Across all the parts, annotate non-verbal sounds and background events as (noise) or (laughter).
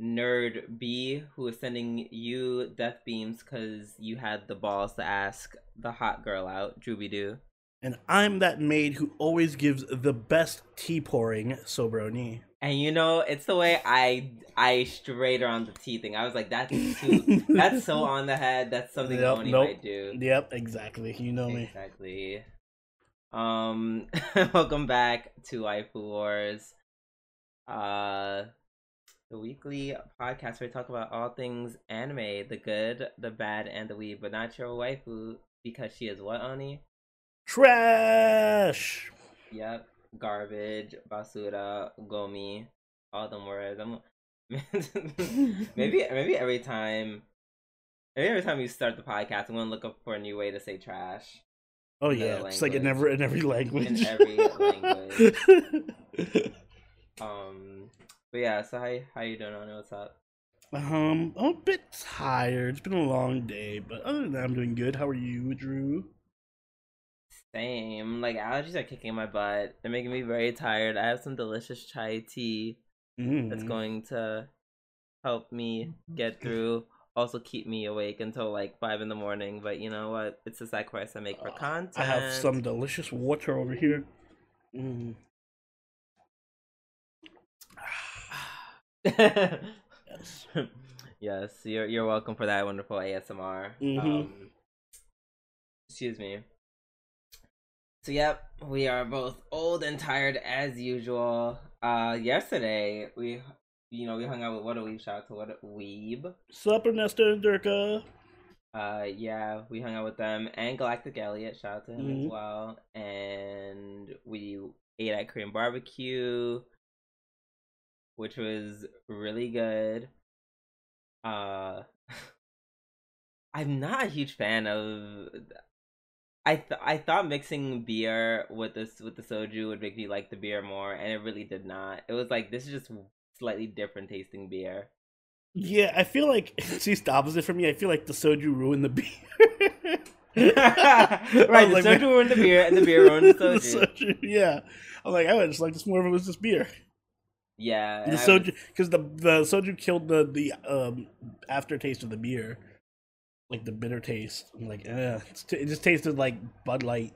Nerd B, who is sending you death beams because you had the balls to ask the hot girl out, Drooby Doo. And I'm that maid who always gives the best tea pouring, Sobroni. And you know, it's the way I I straight on the tea thing. I was like, that's too (laughs) that's so on the head. That's something Yep, Oni nope. might do. Yep, exactly. You know me. Exactly. Um, (laughs) welcome back to Waifu Wars. Uh, the weekly podcast where we talk about all things anime, the good, the bad, and the weeb, but not your waifu because she is what Oni? Trash. Yep, garbage, basura, gomi, all them words. I'm... (laughs) maybe (laughs) maybe every time, maybe every time you start the podcast, I'm gonna look up for a new way to say trash. Oh yeah, it's like in every in every language. In every (laughs) language. Um, but yeah, so how how you doing? Oni? What's up? um, I'm a bit tired. It's been a long day, but other than that, I'm doing good. How are you, Drew? Same. Like allergies are kicking my butt. They're making me very tired. I have some delicious chai tea that's Mm. going to help me get through. Also keep me awake until like five in the morning. But you know what? It's the sacrifice I make for Uh, content. I have some delicious water over here. Mm. Yes. (laughs) yes, you're you're welcome for that wonderful ASMR. Mhm. Um, excuse me. So yep, we are both old and tired as usual. Uh, yesterday we, you know, we hung out with what a weeb. Shout out to what a weeb. Sup, Ernesto and Durka. Uh, yeah, we hung out with them and Galactic Elliot. Shout out to him as Mhm. well. And we ate at Korean barbecue, which was really good. Uh, (laughs) I'm not a huge fan of. I th- I thought mixing beer with this with the soju would make me like the beer more, and it really did not. It was like this is just slightly different tasting beer. Yeah, I feel like (laughs) it's just the opposite for me. I feel like the soju ruined the beer. (laughs) right, the like, soju man- ruined the beer, and the beer ruined the soju. Yeah, I'm like, I would just like this more if it was just beer. Yeah, The soju, because the the soju killed the the um aftertaste of the beer, like the bitter taste. I'm like, eh, it's t- it just tasted like Bud Light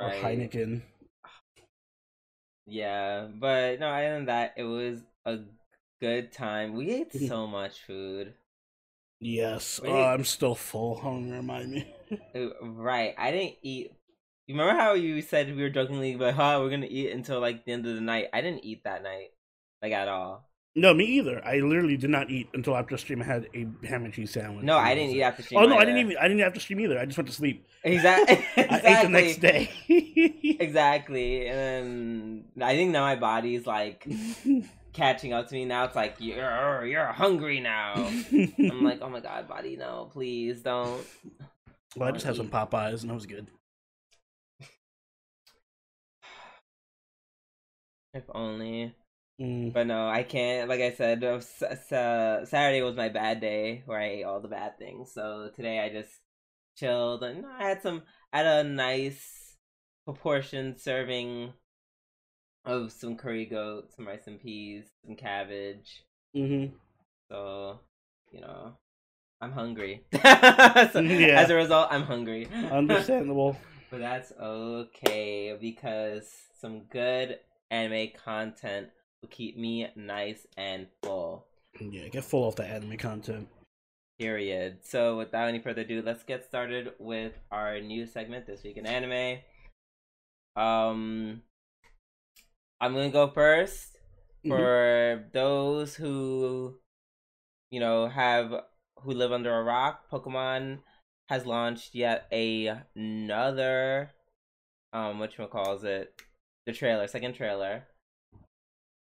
or. Heineken. Yeah, but no, other than that, it was a good time. We ate Mhm. so much food. Yes, oh, I'm still full. Don't remind me. (laughs) Uh, Right, I didn't eat. You remember how you said we were jokingly like, "Huh, we're gonna eat until like the end of the night." I didn't eat that night, like at all. no, me either. I literally did not eat until after stream. I had a ham and cheese sandwich. No, I didn't eat after stream. Oh no, I didn't even. I didn't have to stream either. I just went to sleep. Exactly. (laughs) (laughs) I ate the next day. Exactly, and then I think now my body's like (laughs) catching up to me. Now it's like you're you're hungry now. I'm like, oh my god, body, no, please don't. well, I just had some Popeyes and that was good. If only. Mm. But no, I can't. Like I said, uh, s- s- uh, Saturday was my bad day where I ate all the bad things. So today I just chilled and I had some. I had a nice proportion serving of some curry goat, some rice and peas, some cabbage. Mm-hmm. So you know, I'm hungry. (laughs) so, (laughs) Yeah. As a result, I'm hungry. (laughs) Understandable. But that's okay because some good anime content will keep me nice and full. yeah, get full off the anime content. Period. So without any further ado, let's get started with our new segment this week in anime. Um I'm gonna go 1st Mhm. For those who you know have who live under a rock, Pokemon has launched yet another um which one calls it the trailer, second trailer.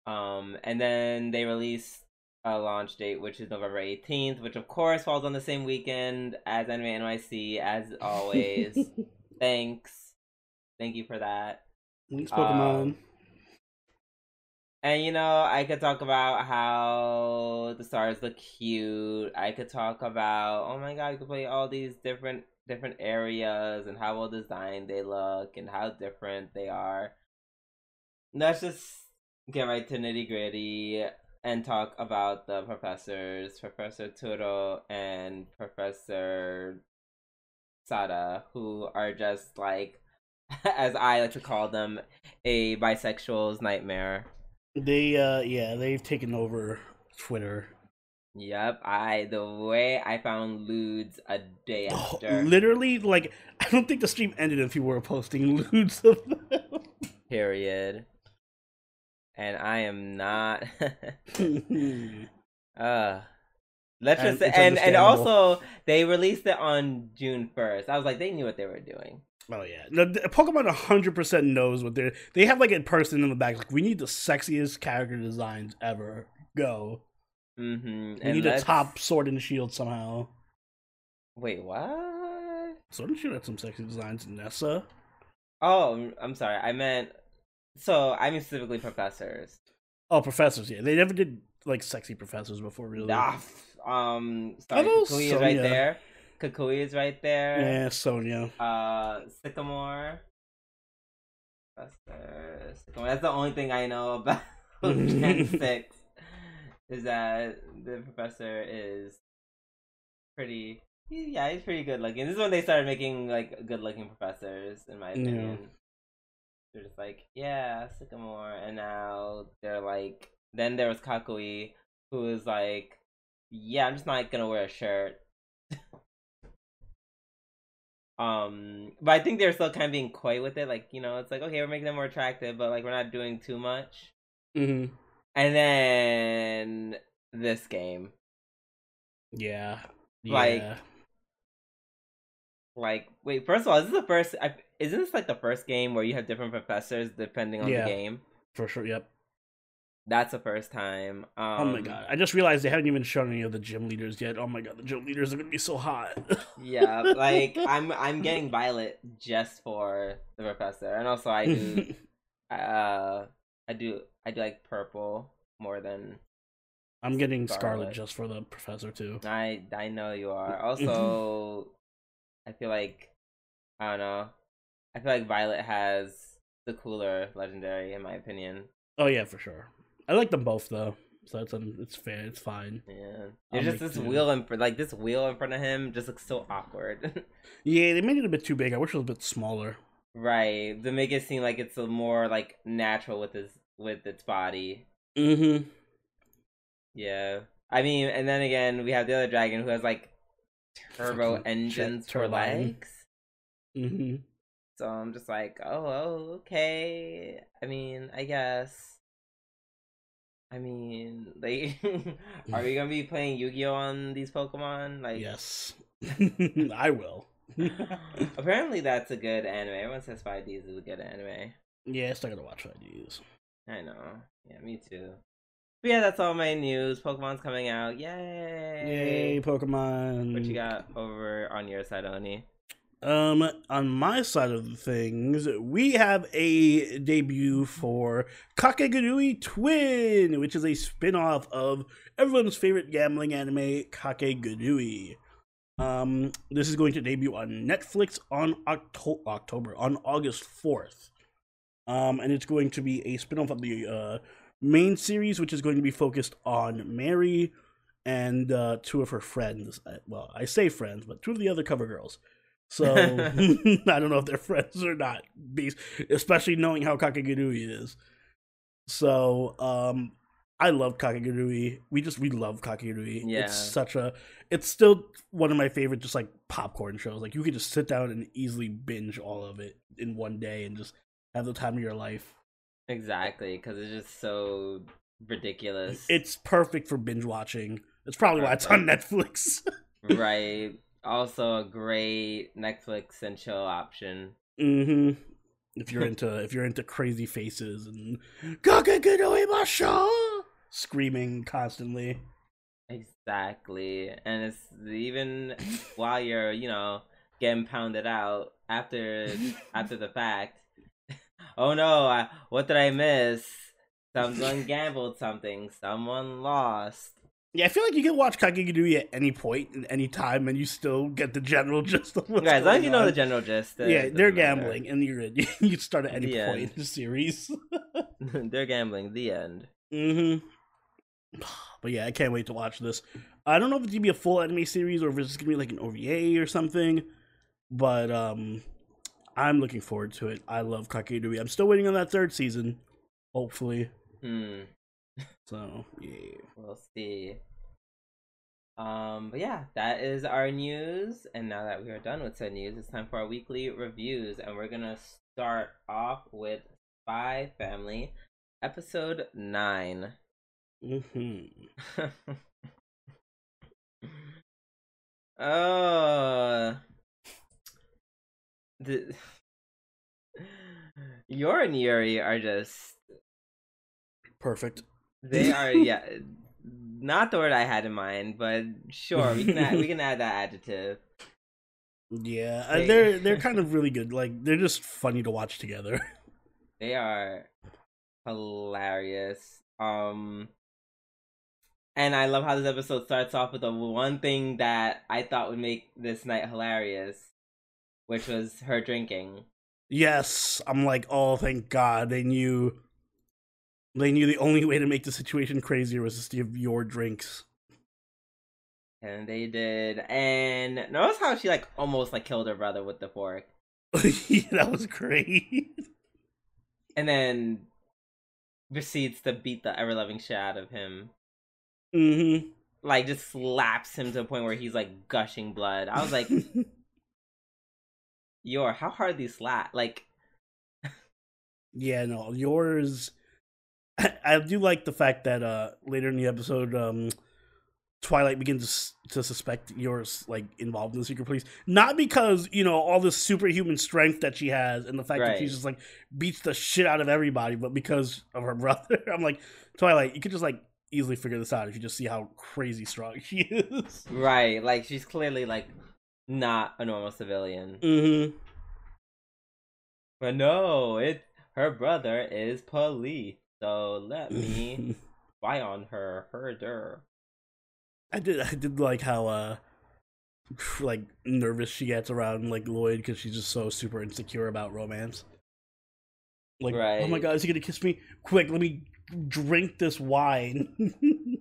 Um and then they released a launch date which is November 18th, which of course falls on the same weekend as Anime NYC as (laughs) always. Thanks. Thank you for that. Thanks, Pokemon. Um, And you know, I could talk about how the stars look cute. I could talk about oh my god, you could play all these different different areas and how well designed they look and how different they are. Let's just get right to nitty gritty and talk about the professors, Professor Turo and Professor Sada, who are just like, (laughs) as I like to call them, a bisexual's nightmare. They, uh, yeah, they've taken over Twitter. Yep, I the way I found lewds a day Oh, after. literally, like, (laughs) I don't think the stream ended if you were posting lewds of them. period. And I am not. (laughs) (laughs) uh let's And just say, and and also they released it on June first. I was like, they knew what they were doing. Oh yeah, no, the- Pokemon hundred percent knows what they're. They have like a person in the back. Like we need the sexiest character designs ever. Go. Mm-hmm. We need a top Sword and Shield somehow. Wait, what? Sword and Shield had some sexy designs. Nessa. Oh, I'm sorry. I meant. So I mean specifically professors. Oh, professors. Yeah, they never did like sexy professors before. Really. Ah, f- um, sorry, Kukui is right there. Kukui is right there. Yeah, Sonia. Uh, Sycamore. Professor Sycamore. That's the only thing I know about (laughs) Gen (laughs) Six. Is that the professor is pretty? Yeah, he's pretty good looking. This is when they started making like good looking professors, in my Yeah. They're just like, yeah, Sycamore, and now they're like. Then there was Kukui, who is like, yeah, I'm just not gonna wear a shirt. (laughs) Um, but I think they're still kind of being coy with it. Like, you know, it's like, okay, we're making them more attractive, but like, we're not doing too much. hmm And then this game, Yeah. Like- Yeah. like, wait, first of all, this is the first? I, isn't this like the first game where you have different professors depending on Yeah. the game? for sure. Yep. That's the first time. Um, Oh my god! I just realized they haven't even shown any of the gym leaders yet. Oh my god, the gym leaders are gonna be so hot. Yeah, like (laughs) I'm I'm getting Violet just for the professor, and also I do (laughs) uh I do I do like purple more than I'm getting Scarlet. Scarlet just for the professor too. I I know you are. (laughs) Also, I feel like I don't know. I feel like Violet has the cooler legendary, in my opinion. Oh yeah, for sure. I like them both though, so that's um, it's fair. It's fine. Yeah, there's just this two. wheel in front, like this wheel in front of him, just looks so awkward. (laughs) Yeah, they made it a bit too big. I wish it was a bit smaller. right, to make it seem like it's a more like natural with his with its body. Mm-hmm. Yeah, I mean, and then again, we have the other dragon who has like turbo jet engines for legs. Mm-hmm. So I'm just like, oh, oh, okay. I mean, I guess. I mean, (laughs) like, are we (laughs) gonna be playing Yu-Gi-Oh on these Pokemon? Like, Yes, (laughs) I will. apparently that's a good anime. Everyone says 5Ds is a good anime. yeah, I still gotta watch Five Ds. I know. Yeah, me too. But yeah, that's all my news. Pokemon's coming out. Yay! Yay, Pokemon! What you got over on your side, Oni? Um, on my side of things, we have a debut for Kakegurui Twin, which is a spin-off of everyone's favorite gambling anime, Kakegurui. Um, this is going to debut on Netflix on Octo- October, on August 4th. Um, and it's going to be a spin-off of the uh, main series, which is going to be focused on Mary and uh, two of her friends. Uh, Well, I say friends, but two of the other cover girls. So (laughs) (laughs) I don't know if they're friends or not, especially knowing how Kakegurui is. So um I love Kakegurui. We just we love Kakegurui. Yeah. It's such a it's still one of my favorite just like popcorn shows. Like you could just sit down and easily binge all of it in one day and just have the time of your life. Exactly, because it's just so ridiculous. It's perfect for binge watching. It's probably why it's on Netflix. (laughs) right. Also, a great Netflix and chill option. hmm If you're into if you're into crazy faces and screaming constantly. Exactly, and it's even while you're, you know, getting pounded out after after the fact. Oh no! I, what did I miss? Someone gambled something. Someone lost. Yeah, I feel like you can watch Kakegurui at any point, at any time, and you still get the general (laughs) gist of what's Yeah, as long as you know on. the general gist. it yeah, they're matter. gambling, and you're in. (laughs) you start at any The point end. in the series. (laughs) they're gambling. The end. hmm (sighs) But yeah, I can't wait to watch this. I don't know if it's gonna be a full anime series or if it's gonna be like an OVA or something. But um I'm looking forward to it. I love Kakegurui. I'm still waiting on that third season. Hopefully. Hmm. So yeah. We'll see. Um, but yeah, that is our news. And now that we are done with said news, it's time for our weekly reviews. And we're gonna start off with Spy Family, episode nine. hmm oh, (laughs) the (laughs) Yor and Yuri are just Perfect. They are (laughs) yeah, not the word I had in mind, but sure we can add, we can add that adjective. Yeah, They- they're (laughs) they're kind of really good. Like they're just funny to watch together. (laughs) They are hilarious. Um, and I love how this episode starts off with the one thing that I thought would make this night hilarious, which was her drinking. yes, I'm like, oh, thank God they knew. They knew the only way to make the situation crazier was to give Yor drinks. And they did. And notice how she like almost like killed her brother with the fork. (laughs) yeah, that was great. And then proceeds to beat the ever loving shit out of him. hmm like just slaps him to the point where he's like gushing blood. I was like, (laughs) "Yor, how hard these slap?" Like, (laughs) yeah, no, yours. I, (coughs) I do like the fact that uh later in the episode, um, Twilight begins to, to suspect Yor's like involved in the secret police, not because you know all this superhuman strength that she has and the fact that Right. she's just like beats the shit out of everybody, but because of her (laughs) brother. I'm like, Twilight, you could just like easily figure this out if you just see how crazy strong (laughs) she is. right? Like she's clearly like not a normal civilian. Mm-hmm. But no, it her brother is police. So let me (laughs) spy on her. Herder. I did. I did like how uh, (sighs) like nervous she gets around like Lloyd because she's just so super insecure about romance. Like, right. oh my god, is he gonna kiss me? Quick, let me drink this wine. (laughs)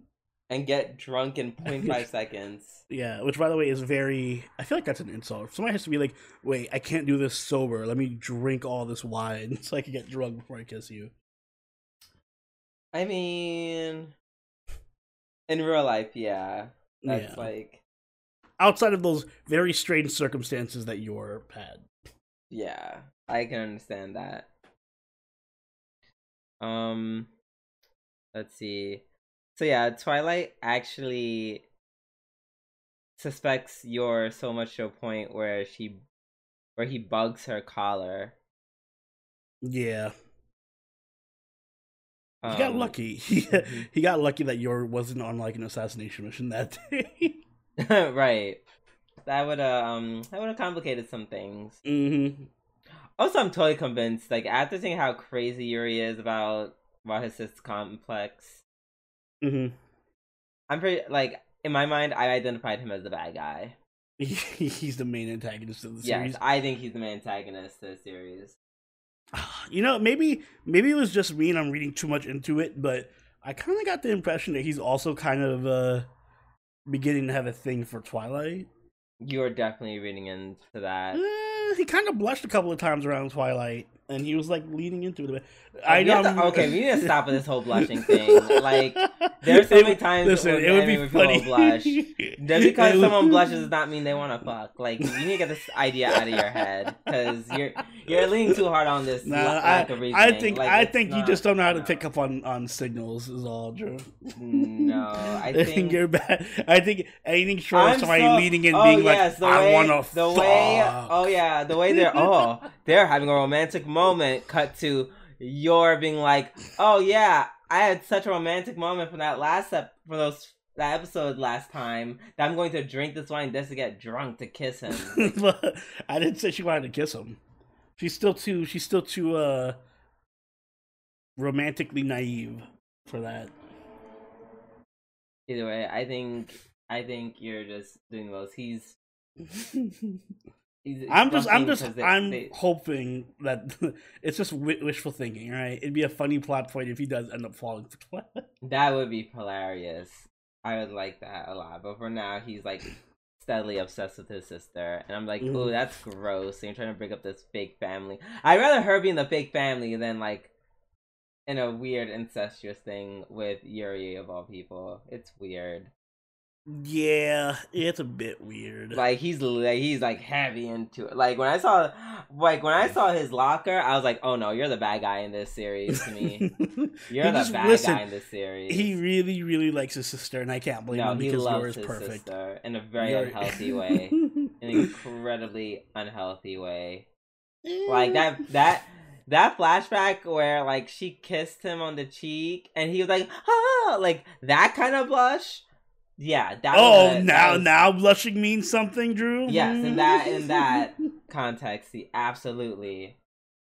And get drunk in 0.5 (laughs) seconds. yeah, which by the way is very. I feel like that's an insult. Somebody has to be like, wait, I can't do this sober. Let me drink all this wine so I can get drunk before I kiss you. I mean, in real life, yeah, that's yeah. like, Outside of those very strange circumstances that you're had. yeah, I can understand that. Um, let's see. So yeah, Twilight actually suspects Yor so much to a point where she, where he bugs her collar. Yeah. He got Um, lucky. (laughs) He, mhm. he got lucky that Yor wasn't on like an assassination mission that (laughs) day. (laughs) right. That would um that would have complicated some things. mm-hmm. Also, I'm totally convinced. Like after seeing how crazy Yuri is about his complex, Mm-hmm. I'm pretty like in my mind, I identified him as the bad guy. He's the main antagonist of the series. Yes. I think he's the main antagonist of the series. (sighs) You know, maybe maybe it was just me and I'm reading too much into it, but I kind of got the impression that he's also kind of uh beginning to have a thing for Twilight. You're definitely reading into that. Eh, he kind of blushed a couple of times around Twilight, and he was like leaning into it. I know. okay, we need to stop with this whole blushing (laughs) thing. Like, there's so many times Listen, it would be people funny. blush. (laughs) Just because someone (laughs) blushes does not mean they want to fuck. Like you need to get this idea out of your head because you're you're leaning too hard on this Nah, I, of reasoning. I think Like, I think you just don't know how to no. pick up on on signals. Is all, Drew. No, I think you're bad. I think anything short of somebody so- leaning in, oh, being yes, like, the "I want to the fuck." way. Oh yeah, the way they're oh they're having a romantic moment. Cut to Yor being like, oh yeah, I had such a romantic moment from that last ep- from those that episode last time that I'm going to drink this wine just to get drunk to kiss him. (laughs) I didn't say she wanted to kiss him. She's still too. She's still too uh romantically naive for that. Either way, I think I think you're just doing the most. (laughs) He's he's I'm just, I'm just, they- I'm they- hoping that (laughs) it's just wishful thinking, right? It'd be a funny plot point if he does end up falling for Twilight. (laughs) that would be hilarious. I would like that a lot. But for now, he's like steadily obsessed with his sister, and I'm like, ooh, mm-hmm. that's gross. And you're trying to bring up this fake family. I'd rather her be in the fake family than like in a weird incestuous thing with Yuri of all people. It's weird. Yeah, it's a bit weird. Like he's like he's like heavy into it. Like when I saw like when I saw his locker, I was like, oh no, you're the bad guy in this series to me. (laughs) You're the bad listen, guy in this series. He really, really likes his sister, and I can't blame no, him he because loves yours his perfect. sister in a very You're- unhealthy (laughs) way, an incredibly unhealthy way. Like that that that flashback where like she kissed him on the cheek and he was like ah like that kind of blush. Yeah, that. Oh, was a- that now, was- now blushing means something, Drew. Yes, in that in that (laughs) context, absolutely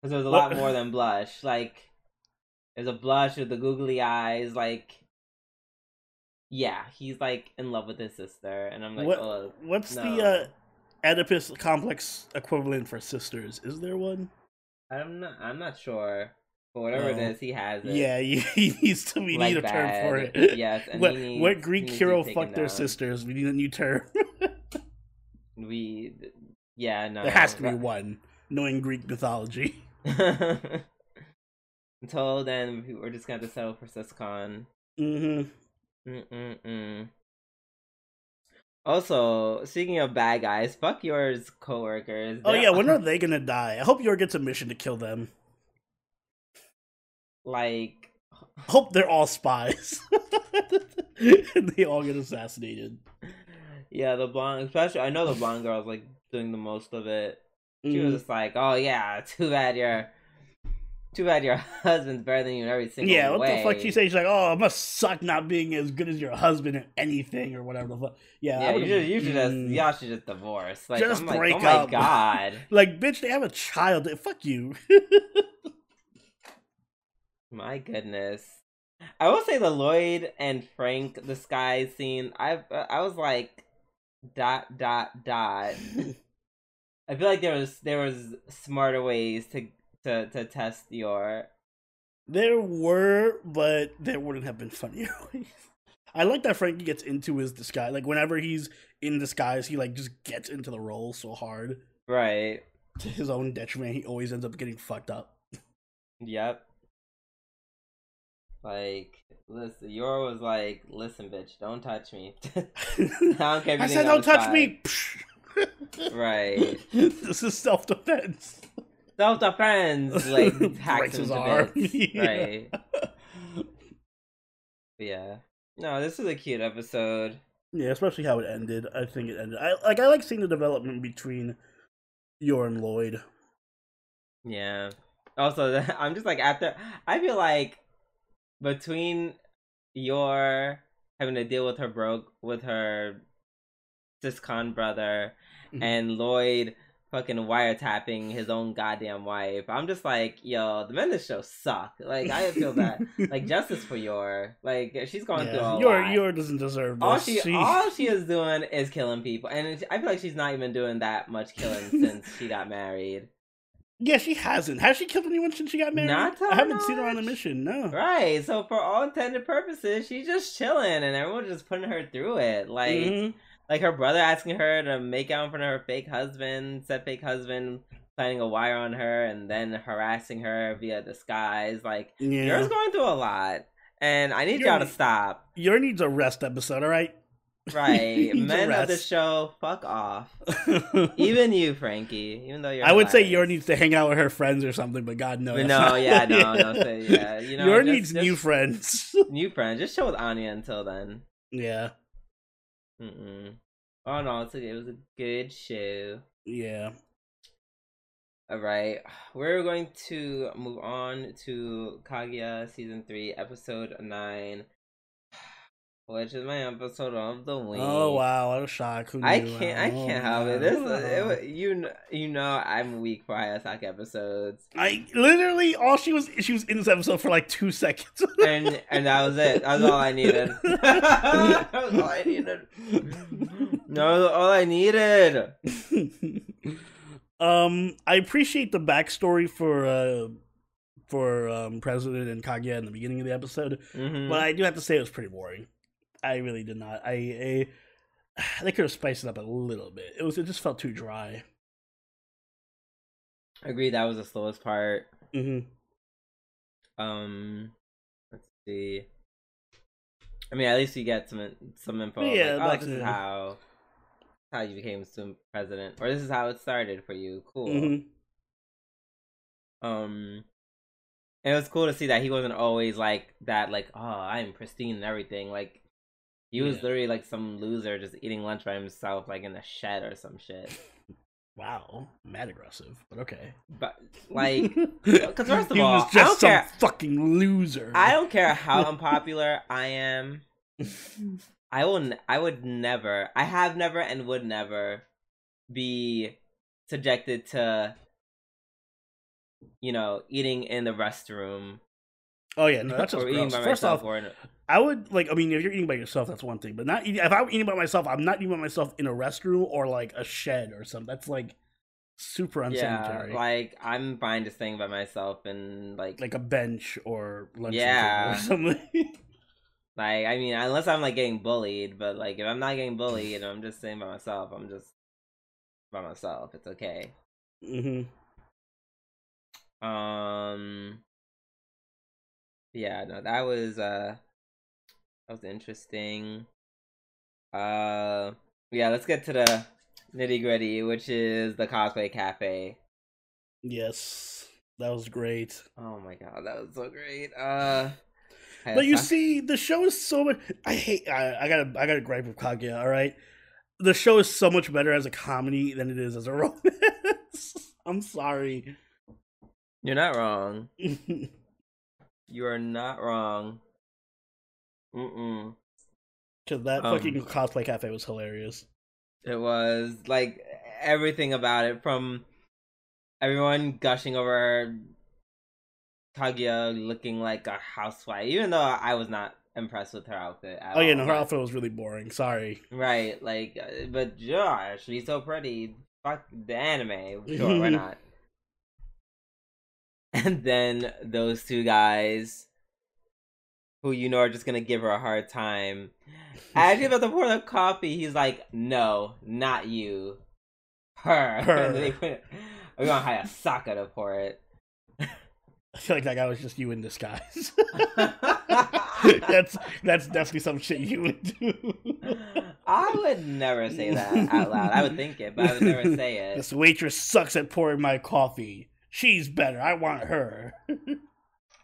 because there was a lot more than blush. Like there's a blush with the googly eyes. Like yeah, he's like in love with his sister, and I'm like, What- oh, What's no. the uh, Oedipus complex equivalent for sisters? Is there one? I'm not. I'm not sure, whatever it No. is, he has it. Yeah, (laughs) he he needs to. We like need a term for it. Yes, and what needs, what Greek hero fucked their down. sisters? We need a new term. (laughs) We, yeah, no. there has to be one, knowing Greek mythology. (laughs) Until then, we- we're just gonna have to settle for Siscon. hmm Mm-mm-mm. Also, speaking of bad guys, fuck Yor's coworkers. Oh They're- yeah, when are they gonna die? I hope Yor gets a mission to kill them. Like Hope they're all spies, (laughs) and they all get assassinated. yeah, the blonde, especially I know the blonde girl's like doing the most of it. She was Mhm. just like, "Oh yeah, too bad your, too bad your (laughs) husband's better than you in every single Yeah, what way." the fuck she say? She's like, "Oh, it must suck not being as good as your husband at anything or whatever the fuck." Yeah, Yeah, you should, you should just, Mm. y'all should just divorce. Like, Just I'm like, break oh my up. (laughs) god, Like, bitch, they have a child. Fuck you. My goodness. I will say the Lloyd and Frank the sky scene. I uh, I was like, dot dot dot. (laughs) I feel like there was there was smarter ways to to to test your there were, but there wouldn't have been funnier (laughs) ways. I like that Frankie gets into his disguise. Like whenever he's in disguise, he like just gets into the role so hard right. to his own detriment. He always ends up getting fucked up. Yep. Like, listen, Yor was like, listen, bitch, don't touch me. (laughs) I don't care I said, "Don't touch spy." me." (laughs) Right. (laughs) this is self defense. Self defense, like hacks his arm. Yeah. Right. Yeah. No, this is a cute episode. Yeah, especially how it ended. I think it ended. I like. I like seeing the development between Yor and Lloyd. Yeah. Also, I'm just like after. I feel like between Yor having to deal with her broke with her Siscon brother Mhm. and Lloyd fucking wiretapping his own goddamn wife. I'm just like, yo, the men this show suck. Like I feel that. like (laughs) justice for Yor like she's going through yeah, a Yor, lot. Yor doesn't deserve this. all she, She- all she is doing is killing people, and I feel like she's not even doing that much killing (laughs) since she got married. Yeah, she hasn't. Has she killed anyone since she got married? Not I haven't seen her on a mission. No. Right. So for all intended purposes, she's just chilling, and everyone's just putting her through it. Like, Mhm. like her brother asking her to make out in front of her fake husband, said fake husband planting a wire on her, and then harassing her via disguise. Like, Yeah. Yor's going through a lot, and I need You're- y'all to stop. Yor needs a rest episode. All right. Right, (laughs) men of the show, fuck off. (laughs) Even you, Frankie. Even though you're, I would say. Yor needs to hang out with her friends or something, but God knows. But no, yeah, no, no, (laughs) so, yeah, you know, Yor just- needs new friends. new friends. Just chill with Anya until then. yeah. Mm-mm. Oh no, it's a, it was a good show. Yeah. All right, we're going to move on to Kaguya season three, episode nine. Which is my episode of the week. Oh wow, what a shock! I can't. I Oh, can't help it. This, it, you, kn- you know, I'm weak for Hayasaka episodes, I literally all she was she was in this episode for like two seconds. and and that was it. That was all I needed. (laughs) (laughs) that was all I needed. Was all I needed. (laughs) um, I appreciate the backstory for uh for um President and Kaguya in the beginning of the episode, Mhm. but I do have to say it was pretty boring. I really did not. I, I (sighs) they could have spiced it up a little bit. It was it just felt too dry. I agree. That was the slowest part. hmm Um, let's see. I mean, at least you get some some info. Yeah, like, oh, this is how how you became student president, or this is how it started for you. Cool. hmm Um, and it was cool to see that he wasn't always like that. Like, oh, I'm pristine and everything. Like, he was Yeah. literally like some loser just eating lunch by himself, like in a shed or some shit. (laughs) Wow, mad aggressive, but okay. But (laughs) like, because first of he all, was I don't some care- fucking loser. I don't care how (laughs) unpopular I am. I will. n- I would never. I have never and would never be subjected to, you know, eating in the restroom Oh yeah, no, that's just or eating gross. by First myself off, or in I would like. I mean, if you're eating by yourself, that's one thing. But not eating, if I'm eating by myself, I'm not eating by myself in a restroom or like a shed or something. That's like super yeah, like I'm fine just staying by myself and like, like, like a bench or lunch Yeah. or (laughs) something. Like I mean, unless I'm like getting bullied, but like if I'm not getting bullied and I'm just staying by myself, I'm just by myself. It's okay. hmm Um. Yeah, no, that was uh, that was interesting. Uh, yeah, let's get to the nitty gritty, which is the cosplay cafe. Yes, that was great. Oh my god, that was so great. Uh, But you see, the show is so much. I hate. I, I gotta. I gotta gripe with Kaguya. All right, the show is so much better as a comedy than it is as a (laughs) romance. I'm sorry. you're not wrong. (laughs) You are not wrong. Mm-mm. Because that Um, fucking cosplay cafe was hilarious. It was like everything about it from everyone gushing over Kaguya looking like a housewife, even though I was not impressed with her outfit. At Oh yeah, all, no, her but- outfit was really boring. Sorry. Right, like, uh, but Josh, she's so pretty. Fuck the anime. Sure, why (laughs) not? And then those two guys, who you know are just gonna give her a hard time. As she's about to pour the coffee, he's like, "No, not you, her." (laughs) Her. They put, we're gonna Hayasaka to pour it. I feel like that guy was just you in disguise. (laughs) (laughs) that's that's definitely some shit you would do. I would never say that out loud. I would think it, but I would never say it. This waitress sucks at pouring my coffee. She's better. I want her.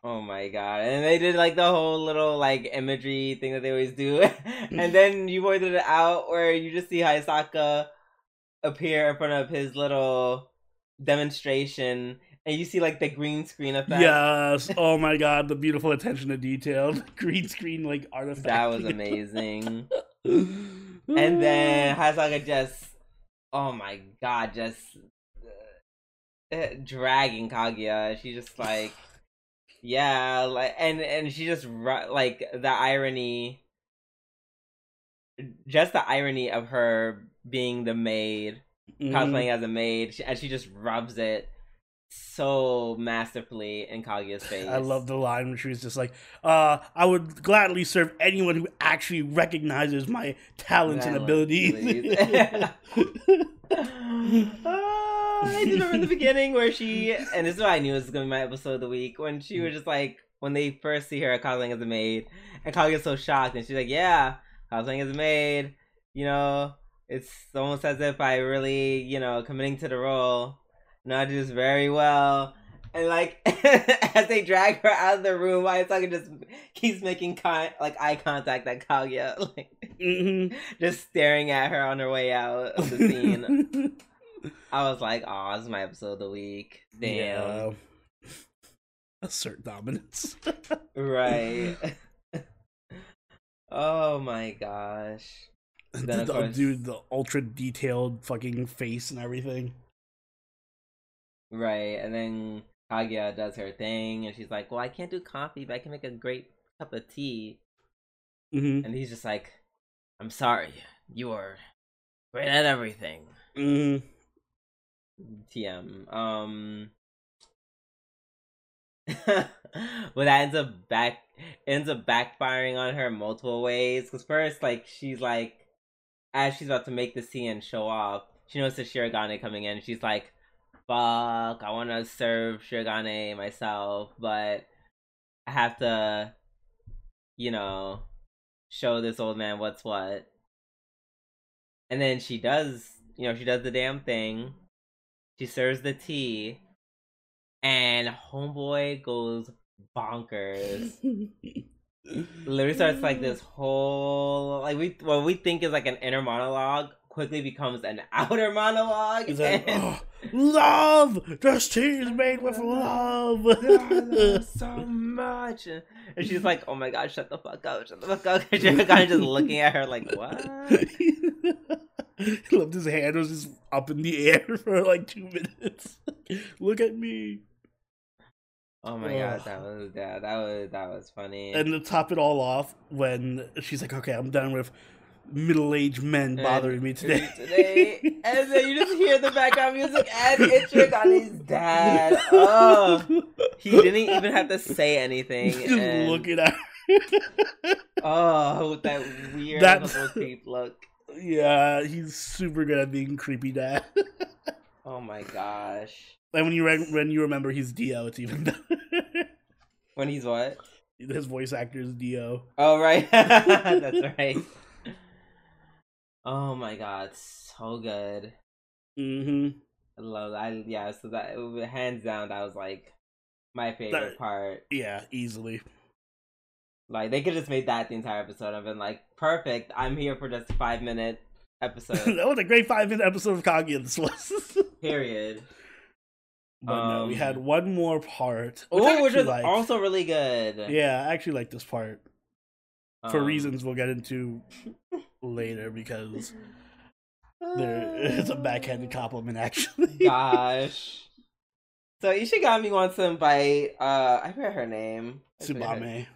Oh my god! And they did like the whole little like imagery thing that they always do, (laughs) and then (laughs) you pointed it out where you just see Hayasaka appear in front of his little demonstration, and you see like the green screen effect. Yes. (laughs) Oh my god, the beautiful attention to detail, the green screen like artifact. that was amazing. and then Hayasaka just, oh my god, just uh, dragging Kaguya. She just like, yeah, like, and and she just like the irony, just the irony of her being the maid, Mhm. cosplaying as a maid, she, and she just rubs it so masterfully in Kaguya's (laughs) face. I love the line when she was just like, uh, I would gladly serve anyone who actually recognizes my talents and abilities. (laughs) (laughs) Ah, I just remember the beginning where she, and this is what I knew it was going to be my episode of the week, when she was just like, when they first see her cosplaying as a maid, and Kaguya's so shocked, and she's like, yeah, cosplaying as a maid, you know, it's almost as if I really, you know, committing to the role, do this very well. And like (laughs) as they drag her out of the room, Hayasaka just keeps making con- like eye contact at Kaguya, (laughs) like Mhm. just staring at her on her way out of the scene. (laughs) I was like, "Oh, this is my episode of the week." Damn. Yeah. Assert dominance. Right. Oh my gosh. Then, the, course- dude, the ultra detailed fucking face and everything. Right, and then Kaguya does her thing, and she's like, "Well, I can't do coffee, but I can make a great cup of tea." hmm And he's just like, "I'm sorry, you are great at everything." hmm TM. Um, (laughs) well, that ends up back ends up backfiring on her multiple ways. Because first, like she's like, as she's about to make the scene and show off, she notices Shirogane coming in. And she's like, "Fuck, I want to serve Shirogane myself, but I have to, you know, show this old man what's what." And then she does, you know, she does the damn thing. She serves the tea, and homeboy goes bonkers. (laughs) Literally starts like this whole like we what we think is like an inner monologue quickly becomes an (laughs) outer monologue. He's like, and- oh, love. This tea is made with love. (laughs) (laughs) so much, and she's like, "Oh my god, shut the fuck up, shut the fuck up." And you're kind of just looking at her like, "What?" I loved his hand was just up in the air for like two minutes. Look at me. Oh my god, that was yeah, that was that was funny. And to top it all off, when she's like, "Okay, I'm done with middle-aged men And bothering me (laughs) today." today. and then you just hear the background music and it's Shirogane's dad. Oh, he didn't even have to say anything. (laughs) just and- looking at. Her. Oh, with that weird That- little creep look. yeah, he's super good at being creepy dad. Oh my gosh. and when you re- when you remember he's Dio, it's even better. When he's what? His voice actor is Dio. Oh right, (laughs) that's right. Oh my god, so good. Mm-hmm. I love that. I, yeah, so that hands down, that was like my favorite That- part. Yeah, easily. Like they could just made that the entire episode. I've been like, perfect. I'm here for just a five minute (laughs) episode. that was a great five minute episode of Kaguya. This was. (laughs) period. but no, we Um, had one more part. Which Oh, which was liked. also really good. Yeah, I actually like this part for Um, reasons we'll get into later because there (laughs) it's a backhanded compliment actually. (laughs) Gosh. So Ishigami wants him by uh I forget her name. I forget her- Tsubame.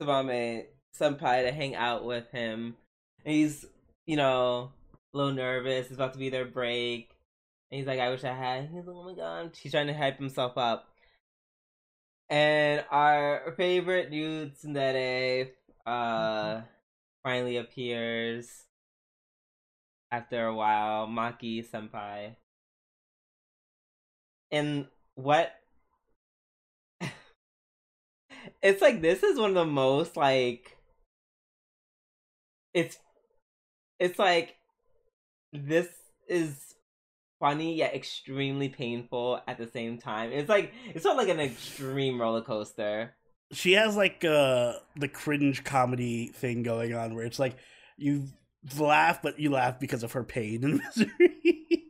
Tsubame senpai to hang out with him. And he's, you know, a little nervous. It's about to be their break. And he's like, I wish I had. He's like, oh my god. He's trying to hype himself up. And our favorite dude, Tsundere, uh, finally appears after a while. Maki senpai. And what (laughs) it's like this is one of the most like it's it's like this is funny yet extremely painful at the same time. It's like it's not like an extreme roller coaster. She has like uh the cringe comedy thing going on where it's like you laugh but you laugh because of her pain and (laughs) misery.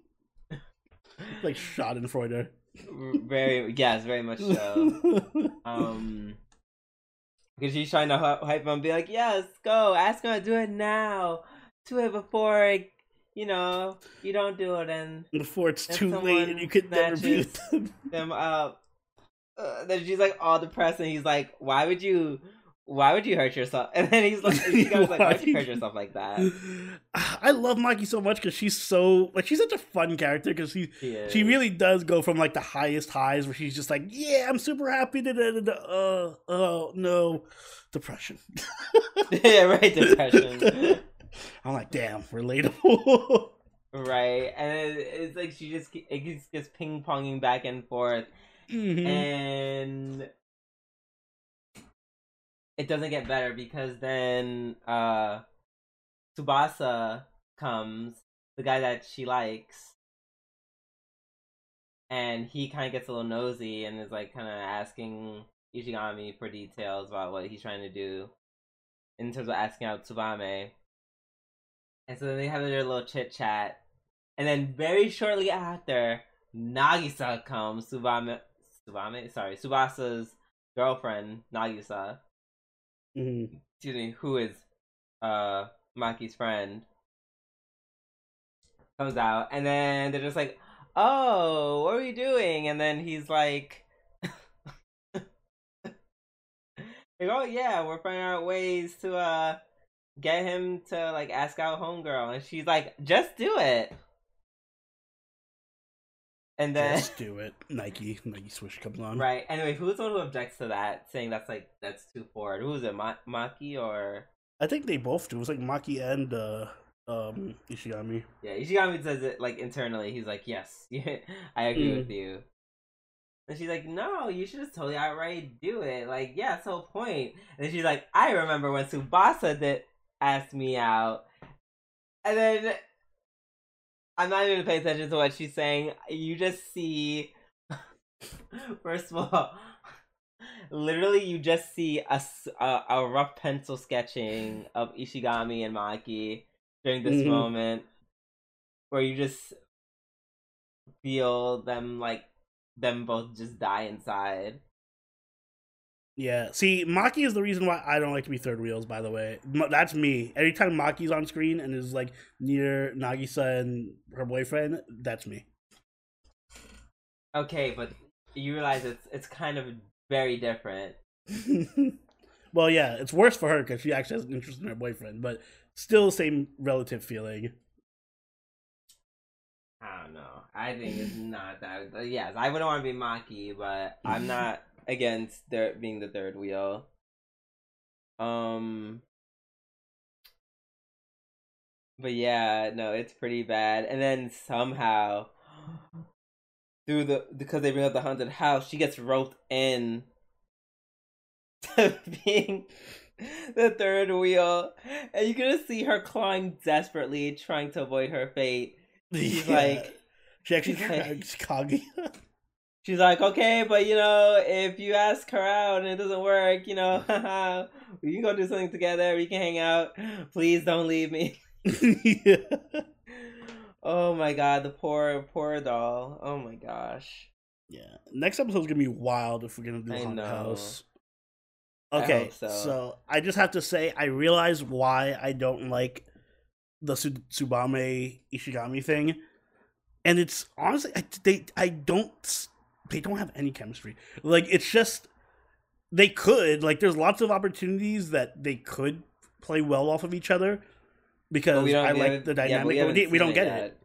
like Schadenfreude. Very yes, very much so. (laughs) Um because she's trying to hype him and be like, "Yes, go. Ask him to do it now. Do it before you know you don't do it and Before it's too late and you could never beat them. them up." Uh, then she's like all depressed, and he's like, "Why would you? Why would you hurt yourself?" (laughs) And then he's like, "She goes like, why would you hurt yourself like that?" (laughs) I love Maki so much because she's so like she's such a fun character because she She, she really does go from like the highest highs where she's just like yeah I'm super happy da, da, da, da, uh oh no depression (laughs) yeah, right. Depression. I'm like damn relatable right, and it, it's like she just it keeps just ping ponging back and forth, Mhm. and it doesn't get better because then uh Tsubasa comes, the guy that she likes, and he kind of gets a little nosy and is like kind of asking Ishigami for details about what he's trying to do in terms of asking out Tsubame. And so then they have their little chit chat, and then very shortly after, Nagisa comes, Tsubame, Tsubame, sorry, Tsubasa's girlfriend, Nagisa, Mhm. excuse me, who is uh Maki's friend, comes out, and then they're just like, "Oh, what are we doing?" And then he's like, (laughs) "Like, oh yeah, we're finding out ways to uh get him to like ask out homegirl," and she's like, "Just do it." And then Just do it. Nike, Nike swoosh comes on. Right. Anyway, who's the one who objects to that, saying that's like that's too forward? Who is it, Ma- Maki or? I think they both do. It was like Maki and uh, um, Ishigami. Yeah, Ishigami says it like internally. He's like, "Yes, (laughs) I agree Mm. with you." And she's like, "No, you should just totally outright do it. Like, yeah, the whole point." And she's like, "I remember when Tsubasa did asked me out," and then I'm not even paying attention to what she's saying. You just see, (laughs) first of all, literally, you just see a a rough pencil sketching of Ishigami and Maki during this Mhm. moment, where you just feel them like them both just die inside. Yeah. See, Maki is the reason why I don't like to be third wheels. By the way, that's me. Every time Maki's on screen and is like near Nagisa and her boyfriend, that's me. Okay, but you realize it's it's kind of very different. (laughs) well, yeah, it's worse for her because she actually has an interest in her boyfriend, but still, same relative feeling. I don't know. I think it's not that. Yes, I wouldn't want to be Maki, but I'm (laughs) not against there being the third wheel. Um. But yeah, no, it's pretty bad. And then somehow, through the because they bring up the haunted house, she gets roped in (laughs) to being the third wheel, and you're gonna see her clawing desperately, trying to avoid her fate. (laughs) She's Yeah. like, she actually (laughs) she's like-. She's like, okay, but you know, if you ask her out and it doesn't work, you know, (laughs) we can go do something together. We can hang out. Please don't leave me. yeah. (laughs) (laughs) Oh my god, the poor, poor doll. Oh my gosh. Yeah. Next episode's gonna be wild if we're gonna do I haunted house. Okay, hope so. so. I just have to say I realize why I don't like the Su- Tsubame Ishigami thing, and it's honestly I, they I don't they don't have any chemistry. Like it's just they could like there's lots of opportunities that they could play well off of each other because I like the yeah, dynamic. we but we, we don't get yet. it.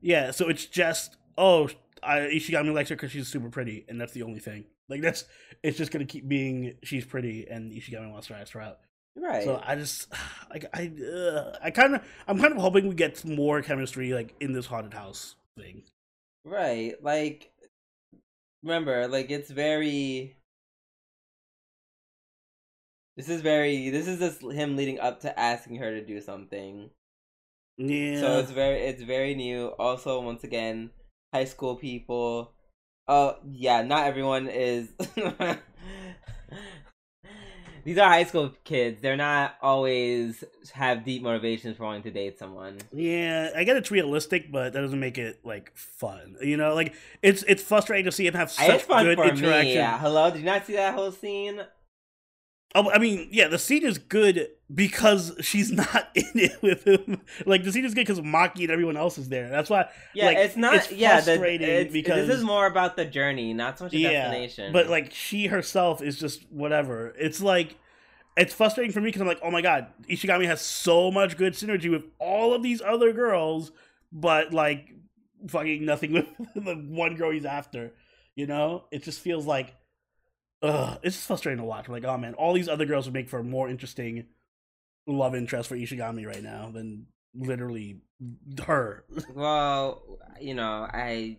Yeah, so it's just oh, I, Ishigami likes her because she's super pretty, and that's the only thing. Like that's it's just gonna keep being she's pretty, and Ishigami wants to ask her out. Right. So I just (sighs) like I uh, I kind of I'm kind of hoping we get more chemistry like in this haunted house thing. right. Like, remember, like, it's very. This is very. This is just him leading up to asking her to do something. Yeah. So it's very it's very new. Also, once again, high school people. Oh yeah, not everyone is. (laughs) These are high school kids. They're not always have deep motivations for wanting to date someone. yeah, I get it's realistic, but that doesn't make it like fun. You know, like it's it's frustrating to see him have such good interaction. me. Yeah. Hello, did you not see that whole scene? Oh, I mean, yeah, the scene is good because she's (laughs) not in it with him. Like the scene is good because Maki and everyone else is there. That's why. Yeah, Like, it's not. it's yeah, the, frustrating it's, because- this is more about the journey, not so much a Yeah, destination. but like she herself is just whatever. It's like it's frustrating for me because I'm like, oh my god, Ishigami has so much good synergy with all of these other girls, but like fucking nothing (laughs) with the one girl he's after. You know, it just feels like, ugh, it's just frustrating to watch. I'm like, oh man, all these other girls would make for a more interesting love interest for Ishigami right now than literally her. (laughs) Well, you know, I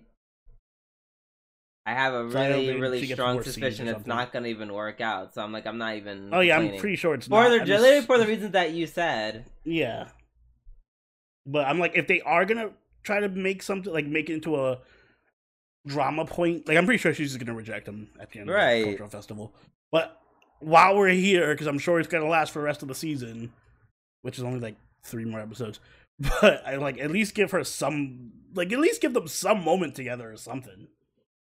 I have a So really, really strong more scenes or suspicion it's not gonna even work out. So I'm like, I'm not even. oh yeah, I'm pretty sure it's for not. the just- literally for the reasons that you said. Yeah. But I'm like, if they are gonna try to make something like make it into a drama point, like I'm pretty sure she's just gonna reject him at the end of the cultural festival. But while we're here, because I'm sure it's gonna last for the rest of the season, which is only like three more episodes. (laughs) But I like at least give her some, like at least give them some moment together or something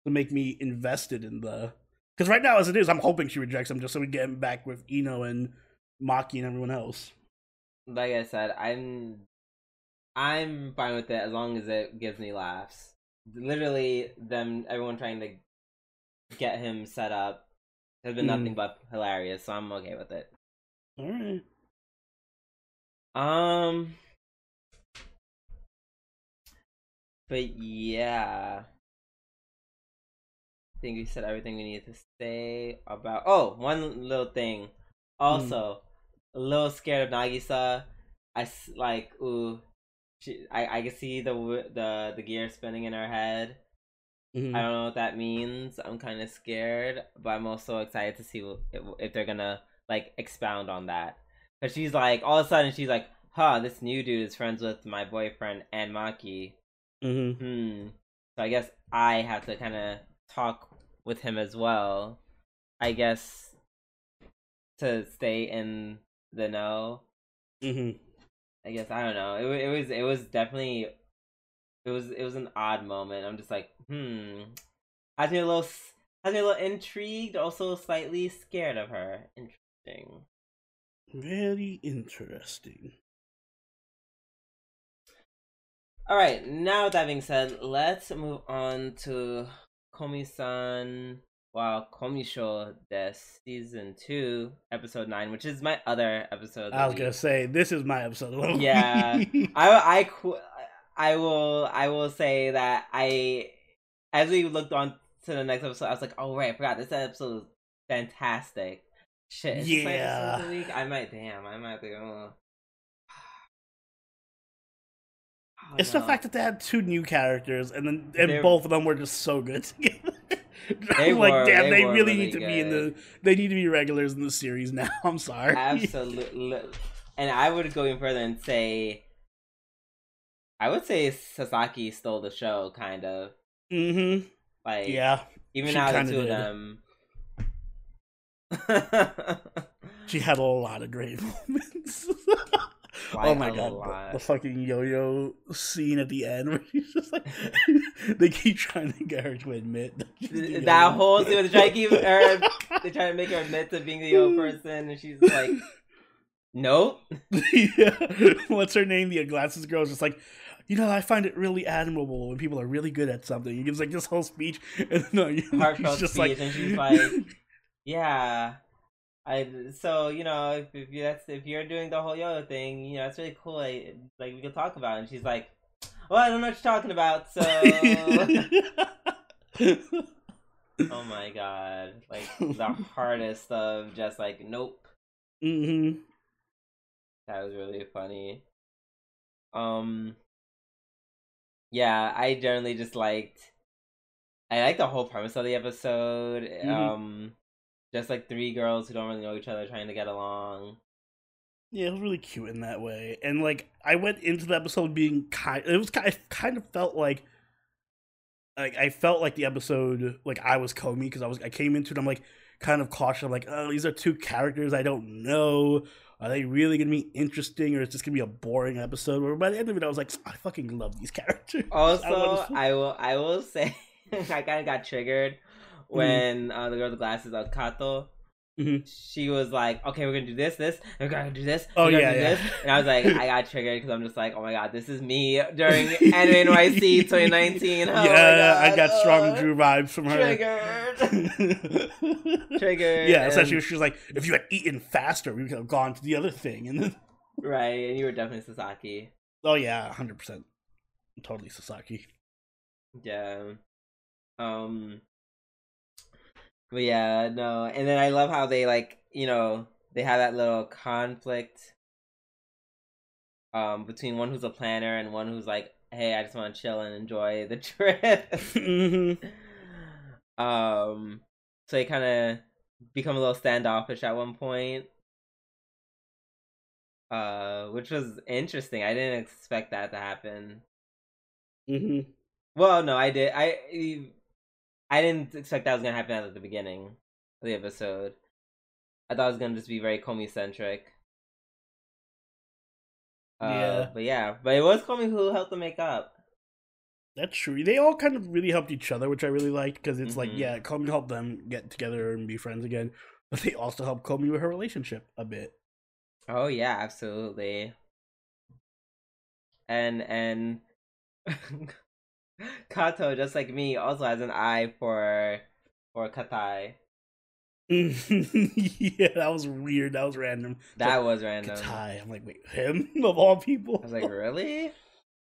to make me invested in the. Because right now, as it is, I'm hoping she rejects him just so we get him back with Iino and Maki and everyone else. like I said, I'm I'm fine with it as long as it gives me laughs. Literally, them everyone trying to get him set up has been Mm. nothing but hilarious, so I'm okay with it. All right. Um, but yeah, I think we said everything we needed to say about. Oh, one little thing. Also, a little scared of Nagisa. I s- like ooh, she. I I can see the the the gear spinning in her head. Mhm. I don't know what that means. I'm kind of scared, but I'm also excited to see if, if they're gonna like expound on that. Cause she's like, all of a sudden she's like, "Huh, this new dude is friends with my boyfriend and Maki." Mhm. Hmm. So I guess I have to kind of talk with him as well. I guess to stay in the know. Mhm. I guess I don't know. It, it was it was definitely it was it was an odd moment. I'm just like, hmm. Has me a little s- has me a little intrigued, also slightly scared of her. Interesting. Very interesting. All right. Now with that being said, let's move on to Komi-san. Wow, Komisho des season two, episode nine, which is my other episode. I was gonna say this is my episode. Yeah. I I I will I will say that I as we looked on to the next episode, I was like, oh right, I forgot this episode was fantastic. Shit, is this my episode of the week? I might damn, I might be. Oh. (sighs) Oh, it's the fact that they had two new characters, and then and They- both of them were just so good (laughs) together. (laughs) They like, were- damn, they they, really need to be in the. They need to be regulars in the series now. (laughs) I'm sorry. absolutely, and I would go even further and say, I would say Sasaki stole the show, kind of mm-hmm. like Yeah, even out of the two of them. she had a lot of great moments. (laughs) Oh my god, the, the fucking yo-yo scene at the end where she's just like, (laughs) they keep trying to get her to admit that, she's the that whole thing where they try to keep her, (laughs) they try to make her admit to being the old person, and she's like, "Nope." (laughs) yeah. What's her name? The glasses girl is just like, you know, I find it really admirable when people are really good at something. He gives like this whole speech, and no, he's just speech, like, and she's like, Yeah, I. So you know, if, if you that's if you're doing the whole yo thing, you know, it's really cool. Like, like we could talk about. it. And she's like, "Well, I don't know what you're talking about." So, (laughs) oh my god, like the hardest of just like, nope. hmm That was really funny. Um Yeah, I generally just liked I like the whole premise of the episode. Mhm. Um just like three girls who don't really know each other trying to get along. Yeah, it was really cute in that way, and like I went into the episode being kind. It was kind. I kind of felt like, like I felt like the episode, like I was Komi because I was. I came into it. I'm like kind of cautious. I'm like, oh, these are two characters I don't know. Are they really gonna be interesting, or is this gonna be a boring episode? But by the end of it, I was like, I fucking love these (laughs) characters. Also, wanna- I will I will say (laughs) I kinda got triggered when uh, the girl with the glasses, uh, Kato, Mhm. she was like, "Okay, we're gonna do this, this, we're gonna do this, Oh, yeah, yeah. this," and I was like, I got triggered because I'm just like, "Oh my god, this is me during Anime NYC 2019." Oh yeah, I got strong uh, Drew vibes from her. Triggered, (laughs) triggered. yeah, especially and- she was like, if you had eaten faster, we could have gone to the other thing. And then, right, and you were definitely Sasaki. oh yeah, hundred percent, totally Sasaki. Yeah. Um But yeah, no. And then I love how they like, you know, they have that little conflict um between one who's a planner and one who's like, "Hey, I just want to chill and enjoy the (laughs) trip." hmm (laughs) um so they kind of become a little standoffish at one point. Uh which was interesting. I didn't expect that to happen. hmm Well, no, I did. I I didn't expect that was gonna happen at the beginning of the episode. I thought it was gonna just be very Komi centric. Uh, Yeah. but yeah, but it was Komi who helped them make up. That's true. They all kind of really helped each other, which I really liked because it's like, Mhm. yeah, Komi helped them get together and be friends again, but they also helped Komi with her relationship a bit. Oh yeah, absolutely. And and (laughs) Kato, just like me, also has an eye for for Katai. (laughs) yeah, that was weird. That was random. That was random. Katai. I'm like, wait, him (laughs) of all people. I was like, really?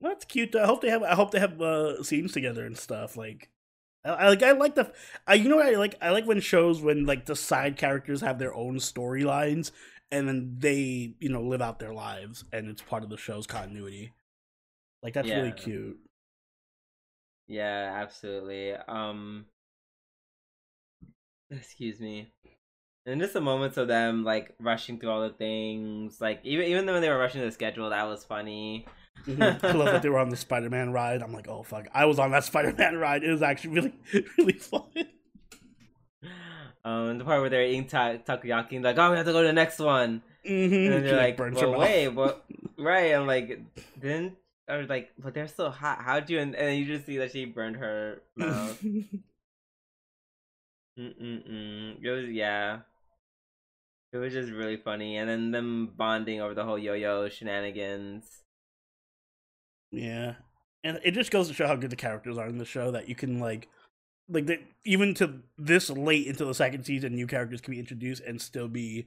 That's cute. I hope they have. I hope they have uh, scenes together and stuff. Like, I, I like. I like the. I you know what I like. I like when shows when like the side characters have their own storylines and then they you know live out their lives and it's part of the show's continuity. Like that's Yeah. really cute. Yeah, absolutely. Um excuse me. And just the moments of them like rushing through all the things, like even even when they were rushing the schedule, that was funny. Mhm. I love that they were on the (laughs) Spider-Man ride. I'm like, oh fuck, I was on that (laughs) Spider-Man ride. It was actually really, (laughs) really fun. Um, the part where they're eating ta- takoyaki, and like, oh, we have to go to the next one, Mm-hmm. and then they're like, burns well, wait, what? Right? I'm like, didn't I was like, but they're so hot. How'd you? And, and you just see that she burned her mouth. (laughs) Mm-mm-mm. It was yeah. It was just really funny, and then them bonding over the whole yo-yo shenanigans. Yeah, and it just goes to show how good the characters are in the show that you can like, like that even to this late into the second season, new characters can be introduced and still be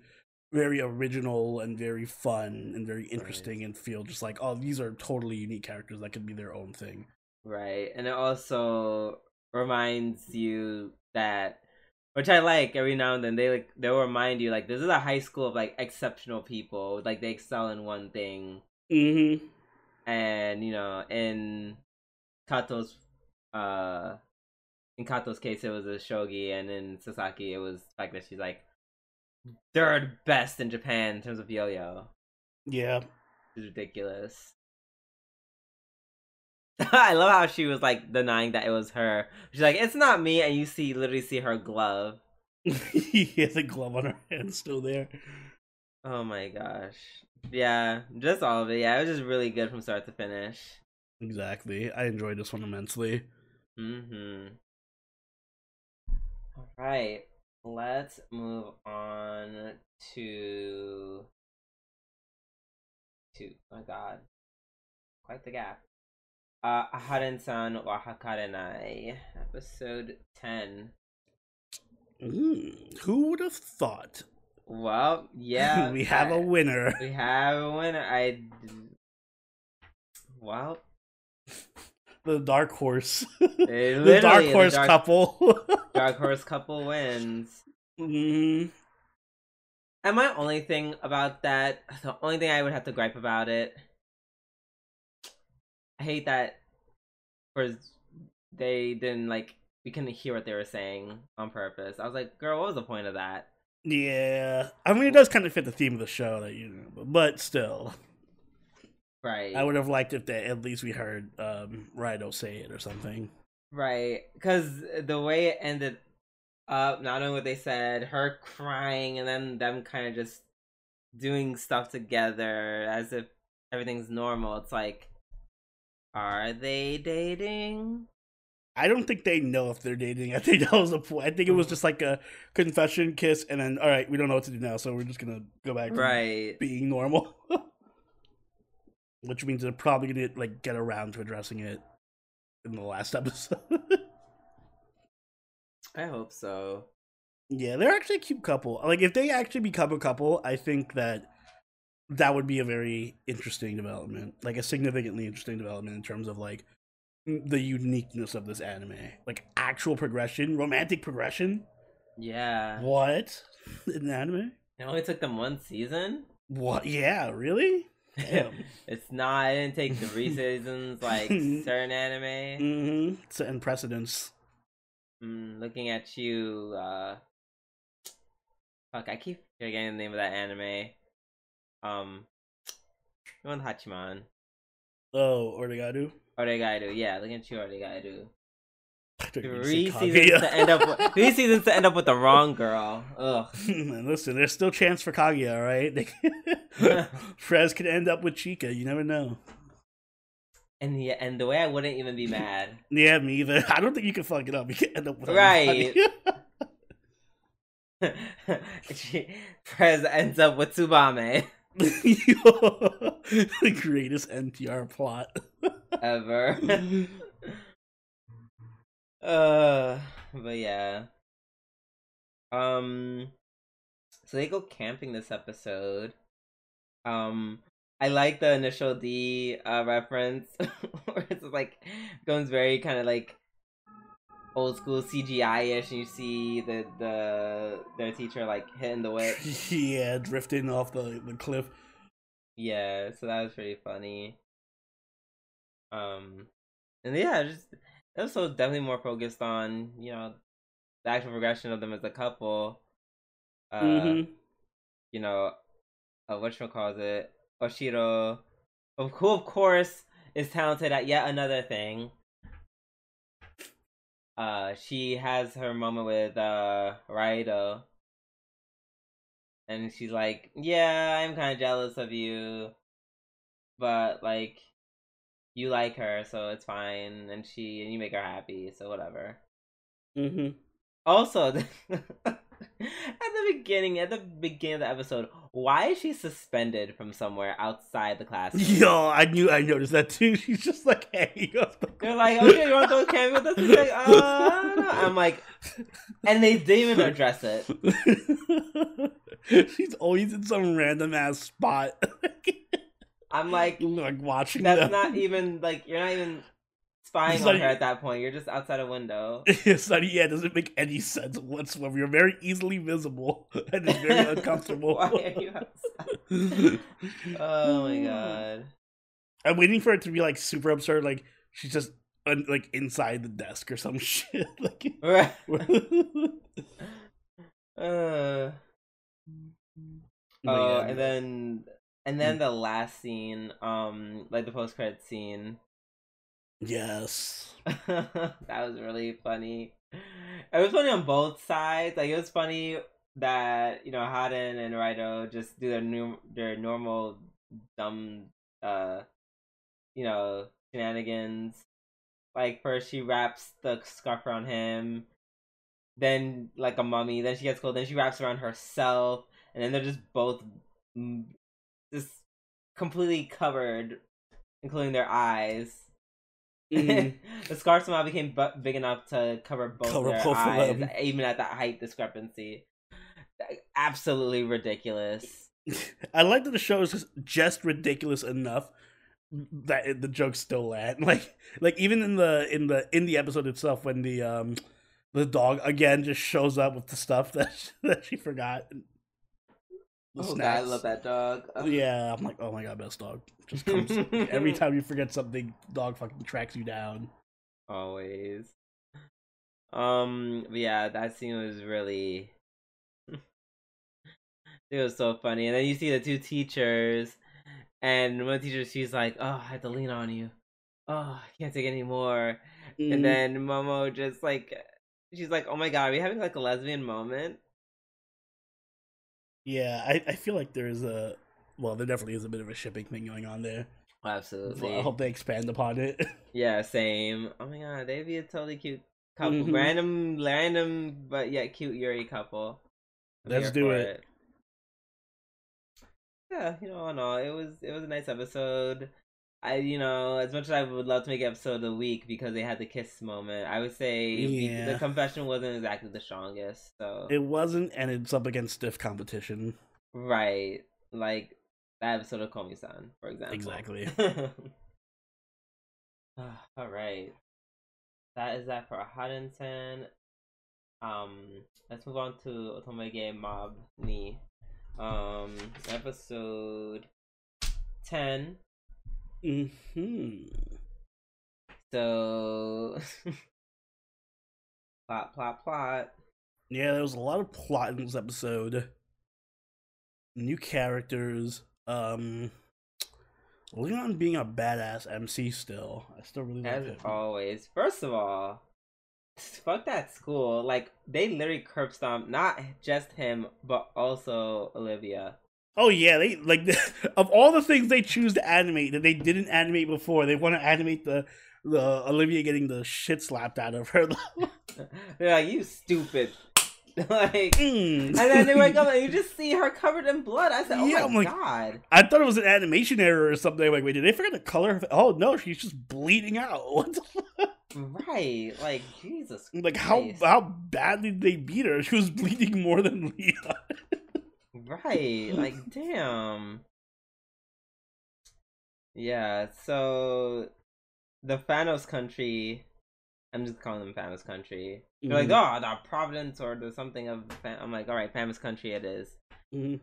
very original and very fun and very interesting and feel just like oh these are totally unique characters that could be their own thing. Right, and it also reminds you that, which I like every now and then. They like they'll remind you like this is a high school of like exceptional people. Like they excel in one thing, Mm-hmm. and you know in Kato's uh in Kato's case it was a shogi, and in Sasaki it was the fact that she's like third best in Japan in terms of yo-yo. Yeah. It's ridiculous. (laughs) I love how she was like denying that it was her. She's like, "It's not me," and you see literally see her glove. (laughs) yeah, the glove on her hand still there. Oh my gosh. Yeah, just all of it. Yeah, it was just really good from start to finish. Exactly. I enjoyed this one immensely. Mm-hmm. All right, let's move on to to oh my god, quite the gap. Uh, Haren-san wa Hakarenai, episode ten. Mm, who would have thought? Well, (laughs) yeah, we have a winner. We have a winner. I. Well, (laughs) The dark horse. (laughs) the dark horse dark, couple. (laughs) dark horse couple wins. mm, And my only thing about that, the only thing I would have to gripe about it, I hate that for they didn't like we couldn't hear what they were saying on purpose. I was like, girl, what was the point of that? yeah. I mean, it does kind of fit the theme of the show, that you know, but, but still, Right. I would have liked if that at least we heard um, say it or something. Right, because the way it ended up, not knowing what they said, her crying, and then them kind of just doing stuff together as if everything's normal. It's like, are they dating? I don't think they know if they're dating. I think that was the point. I think it was just like a confession kiss, and then all right, we don't know what to do now, so we're just gonna go back to Right. being normal. (laughs) Which means they're probably gonna like get around to addressing it in the last (laughs) episode. I hope so. yeah, they're actually a cute couple. Like if they actually become a couple, I think that that would be a very interesting development, like a significantly interesting development in terms of like the uniqueness of this anime, like actual progression, romantic progression. Yeah. What (laughs) in anime? It only took them one season? What? Yeah, really? Damn. (laughs) it's not, I didn't take three seasons (laughs) like certain anime. mm-hmm. Setting precedents. Mm, looking at you, uh fuck, I keep forgetting the name of that anime. Um the one Hachiman. Oh, Origadu. Oregairu, yeah, looking at you, Oregairu. Three seasons to (laughs) end up with three seasons to end up with the wrong girl. Ugh. (laughs) Man, Listen, there's still chance for Kaguya, right? (laughs) Prez could end up with Chika. You never know. And the and the way I wouldn't even be mad. Yeah, me either. I don't think you can fuck it up. You can end up with Right. Prez ends up with Tsubame. the greatest NTR plot ever. Uh, but yeah. Um, so they go camping this episode. Um, I like the initial D uh, reference (laughs) where it's like goes very kind of like old school CGI ish, and you see the the their teacher like hitting the whip. (laughs) yeah, drifting off the the cliff. Yeah, so that was pretty funny. Um, and yeah, just also definitely more focused on you know the actual progression of them as a couple. Uh, mm-hmm. you know, uh, what calls it, Oshiro, who of course is talented at yet another thing. Uh, she has her moment with uh Raido, and she's like, "Yeah, I'm kind of jealous of you, but like, you like her, so it's fine, and she and you make her happy, so whatever." Mm-hmm. Also, (laughs) at the beginning, at the beginning of the episode, why is she suspended from somewhere outside the (laughs) classroom? Yo, I knew I noticed that too. (laughs) She's just like, hey, they're like, okay, you want to go camping with us? She's like, uh, I'm like, and they didn't even address it. She's always in some random ass spot. I'm like, (laughs) like watching. That's them. not even like you're not even spying it's on her at that point. You're just outside a window. (laughs) It's not, yeah, it doesn't make any sense whatsoever. You're very easily visible (laughs) and it's very uncomfortable. Why are you outside? oh my god. I'm waiting for it to be like super absurd, like she's just un- like inside the desk or some shit. like uh, oh, and then and then the last scene, um, like the post credit scene, Yes. (laughs) that was really funny. It was funny on both sides. Like it was funny that you know Haden and Raido just do their new their normal dumb uh you know shenanigans. Like first she wraps the scarf around him, then like a mummy, then she gets cold, then she wraps around herself, and then they're just both just completely covered, including their eyes. Mm. (laughs) (laughs) the scar somehow became bu- big enough to cover both cover their both eyes, even at that height discrepancy. Absolutely ridiculous. (laughs) I like that the show is just ridiculous enough that the jokes still land. Like, like even in the in the in the episode itself, when the um the dog again just shows up with the stuff that that she forgot oh god, I love that dog. Yeah, I'm like, oh my god, best dog. Just comes (laughs) every time you forget something, dog fucking tracks you down. Always. Um, yeah, that scene was really. (laughs) it was so funny, and then you see the two teachers, and one teacher she's like, "Oh, I have to lean on you. Oh, I can't take any more." Mm-hmm. And then Momo just like, she's like, "Oh my god, are we having like a lesbian moment?" Yeah, I, I feel like there's a well, there definitely is a bit of a shipping thing going on there. Absolutely. I hope they expand upon it. (laughs) yeah, same. Oh my god, they'd be a totally cute couple. Mm-hmm. Random, random, but yet cute Yuri couple. I'm Let's do it. it. Yeah, you know, no, it was it was a nice episode. I, you know, as much as I would love to make episode of the week because they had the kiss moment, I would say yeah. the confession wasn't exactly the strongest. So it wasn't, and it's up against stiff competition. Right, like that episode of Komi-san, for example. Exactly. (laughs) (sighs) All right, that is that for Haden-san. Um, let's move on to Otomege Mob Ni. Um, episode ten Hmm. So, (laughs) plot, plot, plot. Yeah, there was a lot of plot in this episode. New characters. Um, Leon being a badass MC still. I still really like. As him. always. First of all, fuck that school. Like they literally curb stomp not just him, but also Olivia. Oh yeah, they like (laughs) of all the things they choose to animate that they didn't animate before, they want to animate the the Olivia getting the shit slapped out of her. (laughs) They're like, "You stupid." (laughs) like, Mm. and then they wake up and you just see her covered in blood. I said, "Oh Yeah, my like- god!" I thought it was an animation error or something. Like, wait, did they forget to color? her- Oh no, she's just bleeding out. The? Right? Like Jesus. Like how Christ. how badly did they beat her? She was bleeding more than Leon. Right? Like (laughs) damn. Yeah. So the Thanos country. I'm just calling them Thanos country. They're like, Mhm. oh, the Providence or the something of. Than-" I'm like, all right, Thanos country it is. Mhm.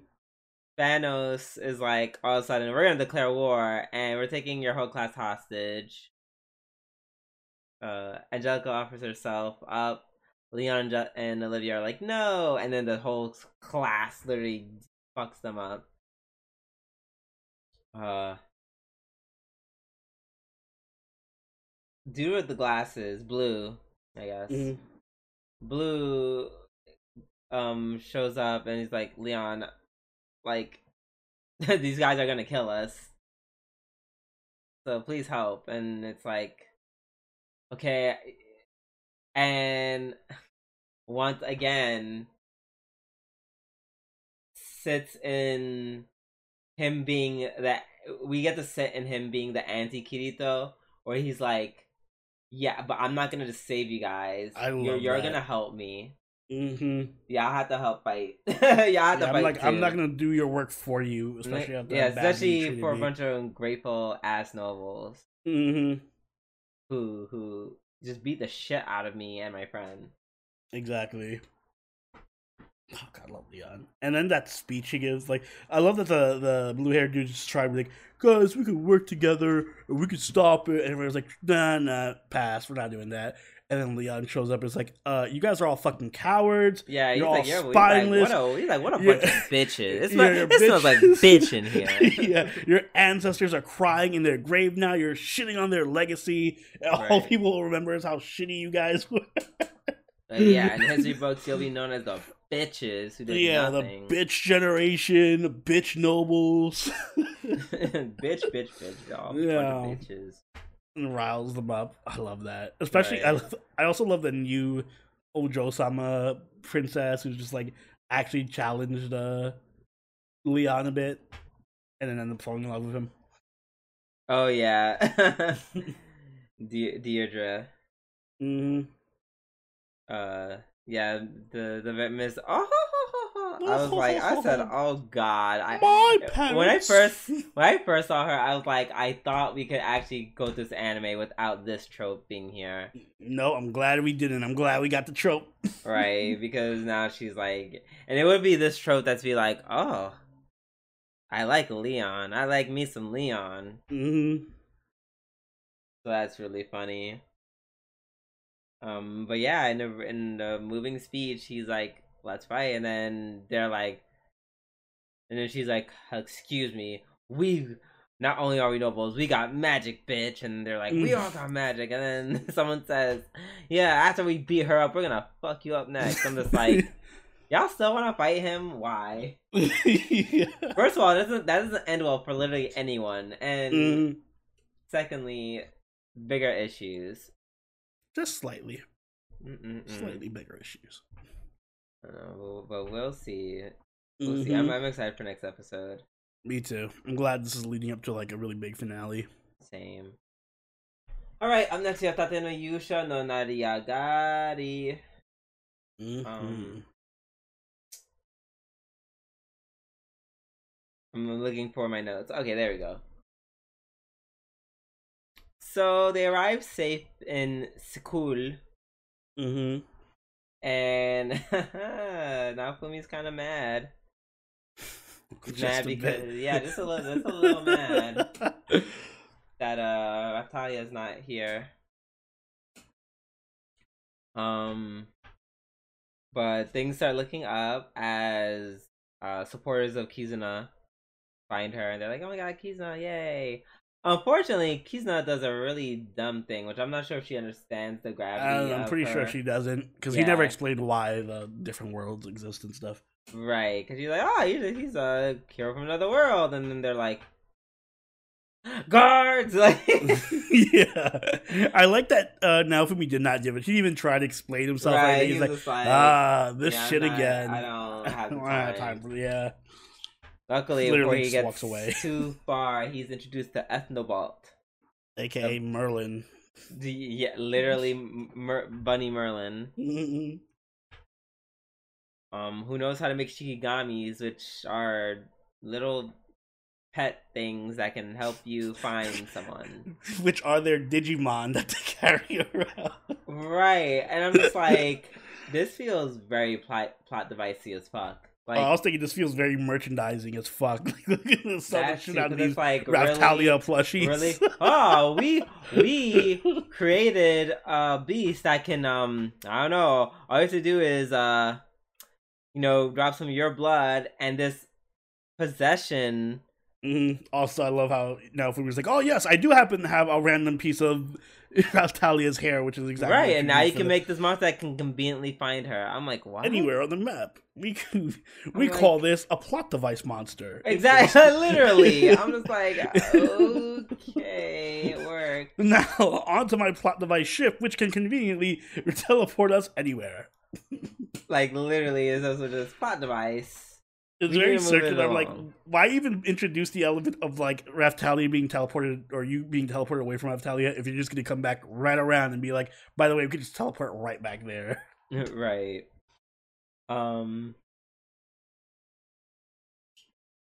Thanos is like, all of a sudden, we're gonna declare war, and we're taking your whole class hostage. Uh, Angelica offers herself up. Leon and, and Olivia are like, no, and then the whole class literally fucks them up. Uh, dude with the glasses, blue, I guess. Mhm. Blue um shows up and he's like, Leon, like (laughs) these guys are gonna kill us. So please help. And it's like okay and once again sits in him being that we get to sit in him being the anti Kirito where he's like yeah, but I'm not gonna just save you guys. I you're you're that. gonna help me. Mhm. Yeah, I have to help fight. (laughs) yeah, I have Yeah, to I'm fight. like, I'm not gonna do your work for you, especially after yeah, how badly you especially for a bunch of ungrateful ass nobles Mhm. who who just beat the shit out of me and my friend. Exactly. Oh God, I love Leon. And then that speech he gives, like, I love that the the blue haired dude just tried to be like, guys, we could work together, we could stop it. And everyone's like, nah, nah, pass, we're not doing that. And then Leon shows up and is like, uh, you guys are all fucking cowards. Yeah, You're like, all yeah, he's like, spineless. what a, he's like, what a Yeah. bunch of bitches. It's (laughs) Yeah, like, it smells like bitch in here. (laughs) yeah, your ancestors are crying in their grave now. You're shitting on their legacy. And all Right. people will remember is how shitty you guys were. But yeah, in (laughs) history books, you'll be known as the bitches who did yeah, nothing. the bitch generation, bitch nobles. bitch, bitch, bitch, y'all. Yeah. Bitches. And riles them up. I love that. Especially, I, Right. love, I also love the new Ojo Sama princess who's just like actually challenged uh, Leon a bit and then ended up falling in love with him. Oh yeah, (laughs) De- Deirdre. hmm Uh, yeah, the the vet miss. Oh, I was like, I said, (laughs) oh god, I My parents. when I first when I first saw her, I was like, I thought we could actually go through this anime without this trope being here, No, I'm glad we didn't. I'm glad we got the trope. (laughs) right? because now she's like, and it would be this trope that's be like, oh, I like Leon, I like me some Leon, hmm so that's really funny. Um, but yeah, in the in the moving speech, he's like, "Let's fight," and then they're like, and then she's like, "Excuse me, we not only are we nobles, we got magic, bitch," and they're like, "We all got magic," and then (laughs) someone says, "Yeah, after we beat her up, we're gonna fuck you up next." I'm just like, (laughs) y'all still want to fight him? Why? (laughs) yeah. First of all, that doesn't that doesn't end well for literally anyone, and Mhm. secondly, bigger issues. Just slightly, Mm-mm-mm. slightly bigger issues. Uh, but we'll see. We'll see. I'm, Mhm. I'm excited for next episode. Me too. I'm glad this is leading up to like a really big finale. Same. All right. Up next, we have Tate no Yusha no Nariagari. Mhm. Um, I'm looking for my notes. Okay, there we go. So they arrive safe in school, Mhm. And Naofumi's kind of mad. Just mad because bit. yeah, just a little, just a little mad. (laughs) that uh Natalia's not here. Um but things start looking up as uh supporters of Kizuna find her and they're like, Oh my god, Kizuna, yay. Unfortunately, Kizuna does a really dumb thing, which I'm not sure if she understands the gravity. Uh, I'm pretty sure she doesn't because he never explained why the different worlds exist and stuff. Right, because you're like, oh, he's a, he's a hero from another world, and then they're like, (gasps) guards (laughs) like (laughs) yeah, I like that. Uh, Naofumi did not give it. He even tried to explain himself. Right, he's he like, like, ah, this yeah, shit not- again. I don't (laughs) have I don't have time. for yeah. Luckily, before he gets walks away. (laughs) too (laughs) far, he's introduced to Ethnobalt. aka Merlin. The, yeah, literally (laughs) Mer- Bunny Merlin. Um, who knows how to make shikigamis, which are little pet things that can help you find someone. Which are their Digimon that they carry around. Right, and I'm just like, this feels very plot plot devicey as fuck. Like Oh, I was thinking this feels very merchandising as fuck. (laughs) Like, look at the that's shit out these like Raphtalia really, plushies. really. (laughs) Oh, we we (laughs) created a beast that can um I don't know. All you have to do is uh you know drop some of your blood and this possession Mhm. Also, I love how now was like, "Oh yes, I do happen to have a random piece of (laughs) Raphtalia's hair, which is exactly right what and now you can make this monster that can conveniently find her i'm like what anywhere on the map. We can, we I'm call this a plot device monster. Exactly (laughs) literally i'm just like (laughs) okay it worked now onto my plot device ship, which can conveniently teleport us anywhere. like literally is also just a plot device It's very need to move it circular. I'm like, why even introduce the element of like Raphtalia being teleported or you being teleported away from Raphtalia if you're just going to come back right around and be like, by the way, we could just teleport right back there. (laughs) right um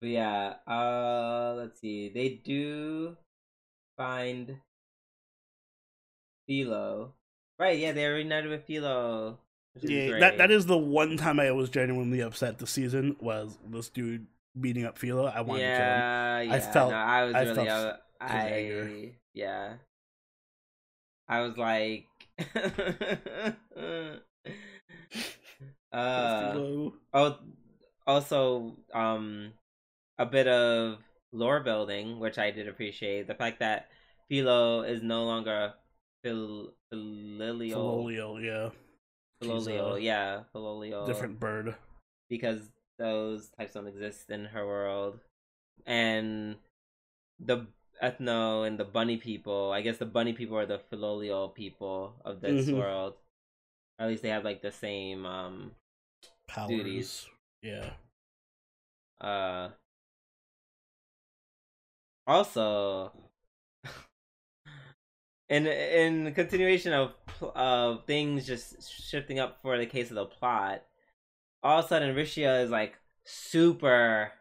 but yeah uh let's see they do find Filo right yeah they're reunited with Filo Yeah, great. that that is the one time I was genuinely upset this season was this dude beating up Filo. I wanted to kill him. yeah, yeah. felt- no, I was I really, felt uh, I, yeah. I was like, (laughs) (laughs) uh, oh, also, um, a bit of lore building, which I did appreciate. The fact that Filo is no longer Phil, Filolial, yeah, She's yeah, Filolial, different bird. because those types don't exist in her world. And the ethno and the bunny people, I guess the bunny people are the Filolial people of this Mhm. world. At least they have like the same um Powers. Duties. Yeah. uh also in in continuation of of things just shifting up for the case of the plot all of a sudden Rishia is like super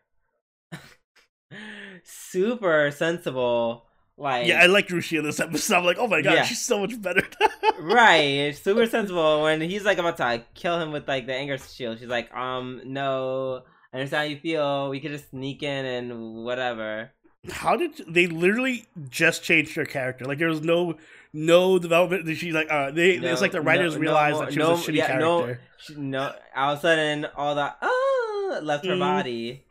(laughs) super sensible like Yeah, I liked Rushi in this episode. I'm like, oh my god, Yeah. she's so much better. (laughs) right super sensible when he's like about to like, kill him with like the anger shield she's like um no i understand how you feel we could just sneak in and whatever How did they literally just changed her character? Like there was no no development. She's like, uh, they No, it's like the writers no- no realized more- that she was a shitty yeah, no- character. she, no all of a sudden all that ah left her Mhm. body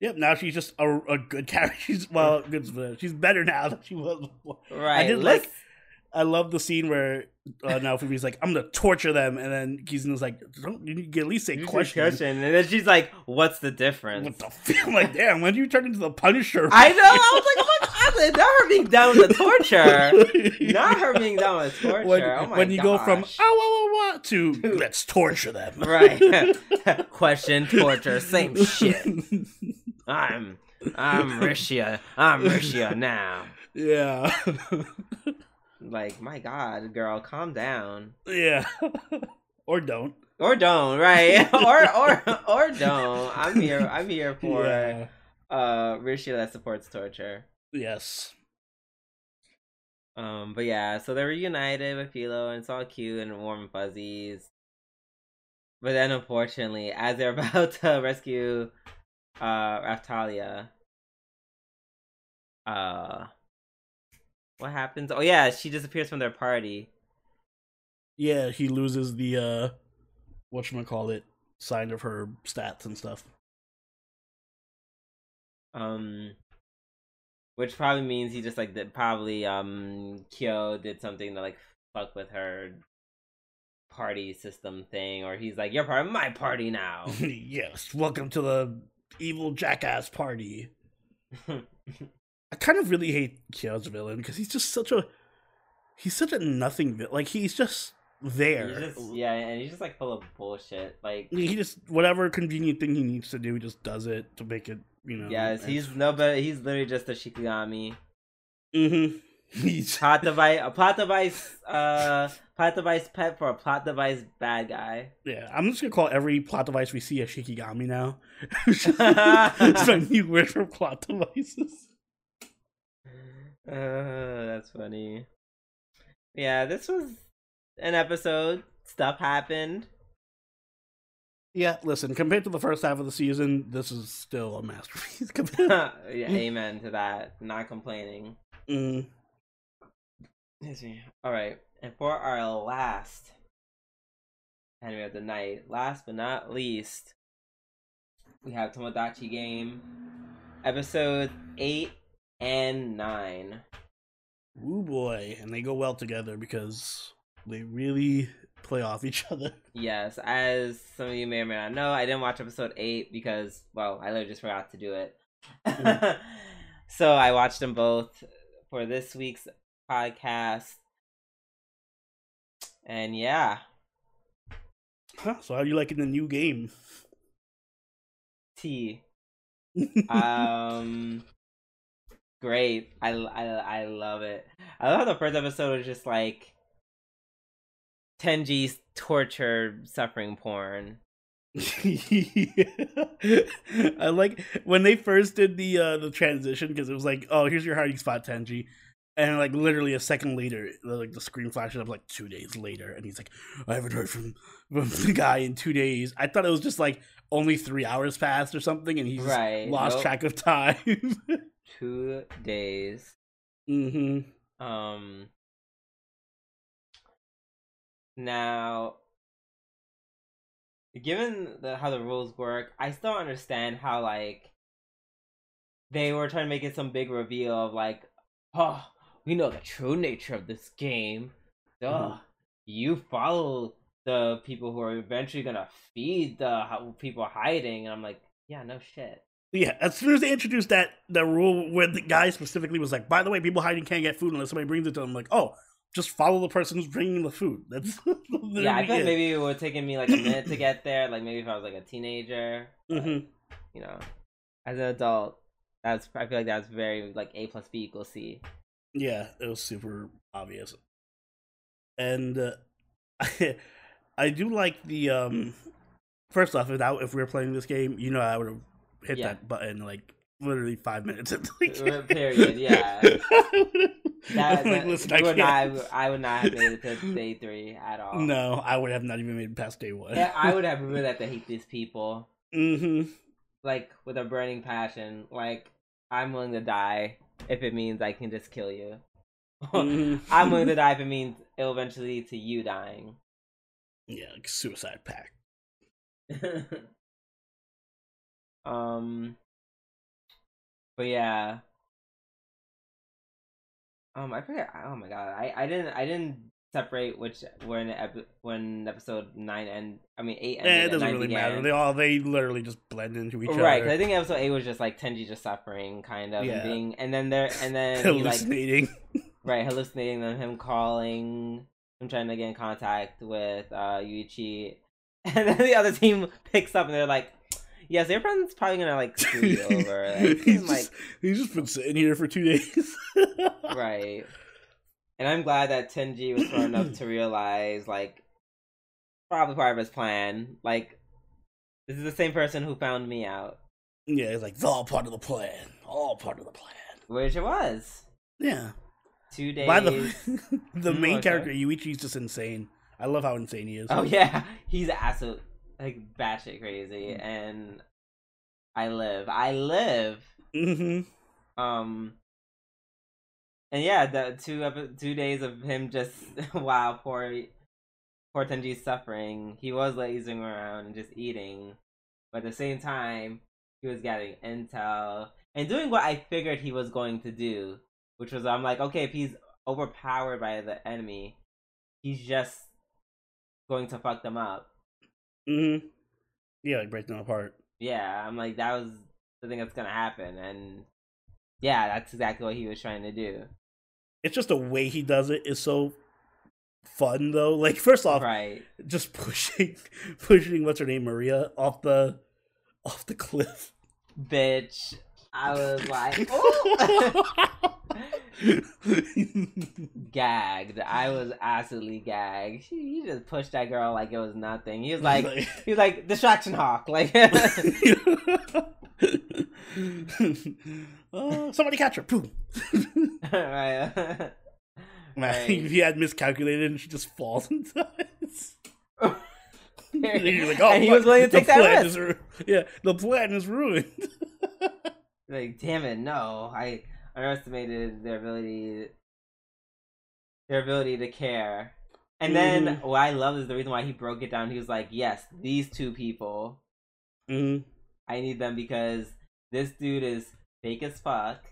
Yep, now she's just a, a good character. (laughs) She's well, good. She's better now than she was before. right did like- I love the scene where uh, Naofumi's like, "I'm gonna torture them," and then Kizuna's like, "Don't you can at least say question?" question and then she's like what's the difference What the f- (laughs) I'm like, damn, when you turn into the Punisher? i know i was like oh my god not her being down with the torture (laughs) not her being down with torture when, oh when you go from gosh. oh, oh, oh, oh, (laughs) to let's torture them. Right. Question, torture, same shit. I'm I'm Rishia. I'm Rishia now. yeah. Like, my god, girl, calm down. yeah. (laughs) or don't. Or don't, right? (laughs) (laughs) or or or don't. I'm here I'm here for Yeah. uh Rishia that supports torture. Yes. Um, but yeah, so they're reunited with Filo and it's all cute and warm and fuzzies. But then unfortunately, as they're about to rescue uh Raphtalia, uh what happens? Oh yeah, she disappears from their party. Yeah, he loses the uh what call it sign of her stats and stuff. Um which probably means he just like did probably um Kyo did something to like fuck with her party system thing, or he's like, You're part of my party now. (laughs) yes, welcome to the evil jackass party. (laughs) I kind of really hate Kyo's villain because he's just such a he's such a nothing villain. like he's just there. He's just, yeah, and he's just like full of bullshit. Like He just whatever convenient thing he needs to do, he just does it to make it. You know. yes, he's no, but he's literally just a Shikigami. Mm-hmm. (laughs) He's Plot device, a plot device, uh, plot device pet for a plot device bad guy. yeah. I'm just gonna call every plot device we see a Shikigami now. (laughs) (laughs) it's my new word for plot devices. Uh, (laughs) that's funny. Yeah, this was an episode. Stuff happened. Yeah, listen. Compared to the first half of the season, this is still a masterpiece. (laughs) (laughs) yeah, amen to that. Not complaining. mm. All right, and for our last anime of the night, last but not least, we have Tomodachi Game, episode eight and nine. Ooh boy, and they go well together because they really play off each (laughs) other. Yes, as some of you may or may not know, I didn't watch episode eight because, well, I literally just forgot to do it. (laughs) so I watched them both for this week's podcast. And yeah, Huh, so how are you liking the new game? T. (laughs) Um, great. I, I, I love it. I love how the first episode was just like Tenji's torture suffering porn. (laughs) I like when they first did the uh the transition because it was like, oh, here's your hiding spot, Tenji, and like literally a second later, the- like the screen flashes up like two days later, and he's like, I haven't heard from, from (laughs) the guy in two days. I thought it was just like only three hours passed or something, and he's Right. lost nope. track of time. (laughs) Two days. hmm Um. Now, given the, how the rules work, I still understand how like they were trying to make it some big reveal of like, oh, we know the true nature of this game. Duh, Mhm. you follow the people who are eventually gonna feed the people hiding, and I'm like, yeah, no shit. Yeah, as soon as they introduced that the rule where the guy specifically was like, by the way, people hiding can't get food unless somebody brings it to them. I'm like, oh, just follow the person who's bringing the food. That's (laughs) Yeah, I feel like maybe it would have taken me like a minute to get there. Like maybe if I was like a teenager, but, hmm you know, as an adult, that's I feel like that's very like A plus B equals C. Yeah, it was super obvious, and uh, I, (laughs) I do like the um. First off, if, I, if we were playing this game, you know, I would have hit Yeah. that button like literally five minutes into the Uh, game. (laughs) period, yeah. (laughs) That, like, listen, I would can't. not, (laughs) I would not have made it to day three at all. No, I would have not even made it past day one. Yeah, I would have really had to hate these people hmm like with a burning passion. Like I'm willing to die if it means I can just kill you. hmm I'm willing to die if it means it'll eventually lead to you dying. Yeah, like suicide pact. Um but yeah um i forget oh my god i i didn't i didn't separate which when epi- when episode 9 and i mean 8 ended Eh, it doesn't 9 really began. matter. They all they literally just blend into each right other. Right. I think episode 8 was just like tenji just suffering kind of Yeah. and being and then there and then he like hallucinating. (laughs) right hallucinating them him calling him trying to get in contact with uh yuichi (laughs) and then the other team picks up and they're like yes your friend's probably gonna like (laughs) screw you over like, he's, like just, he's just been sitting here for two days. (laughs) right and i'm glad that tenji was smart enough to realize like probably part of his plan like this is the same person who found me out Yeah, it's like it's all part of the plan. All part of the plan. which it was Yeah. two days By the (laughs) the Mm, main character Yuichi's just insane. I love how insane he is. Oh yeah, he's absolute like batshit crazy, Mm. and I live, I live. hmm Um, and yeah, the two epi- two days of him just (laughs) wow, poor poor Tenji's suffering. He was lazing around and just eating, but at the same time, he was getting intel and doing what I figured he was going to do, which was I'm like, okay, if he's overpowered by the enemy, he's just going to fuck them up. Hmm Yeah, like break them apart. yeah, I'm like that was the thing that's gonna happen, and yeah, that's exactly what he was trying to do. It's just the way he does it is so fun though. Like first off, Right. just (laughs) pushing pushing what's her name Maria off the off the cliff. Bitch. I was like, "Ooh." (laughs) (laughs) gagged. I was absolutely gagged. He, he just pushed that girl like it was nothing. He was like, (laughs) he was like distraction hawk. Like, (laughs) uh, somebody catch her. Boom. (laughs) right. Man, Right. he had miscalculated and she just falls and dies. And like, and he was willing to take that risk. ru- yeah, the plan is ruined. Like, damn it, no! I underestimated their ability, their ability to care. And then Mhm. what I love is the reason why he broke it down. He was like, "Yes, these two people, Mhm. I need them because this dude is fake as fuck,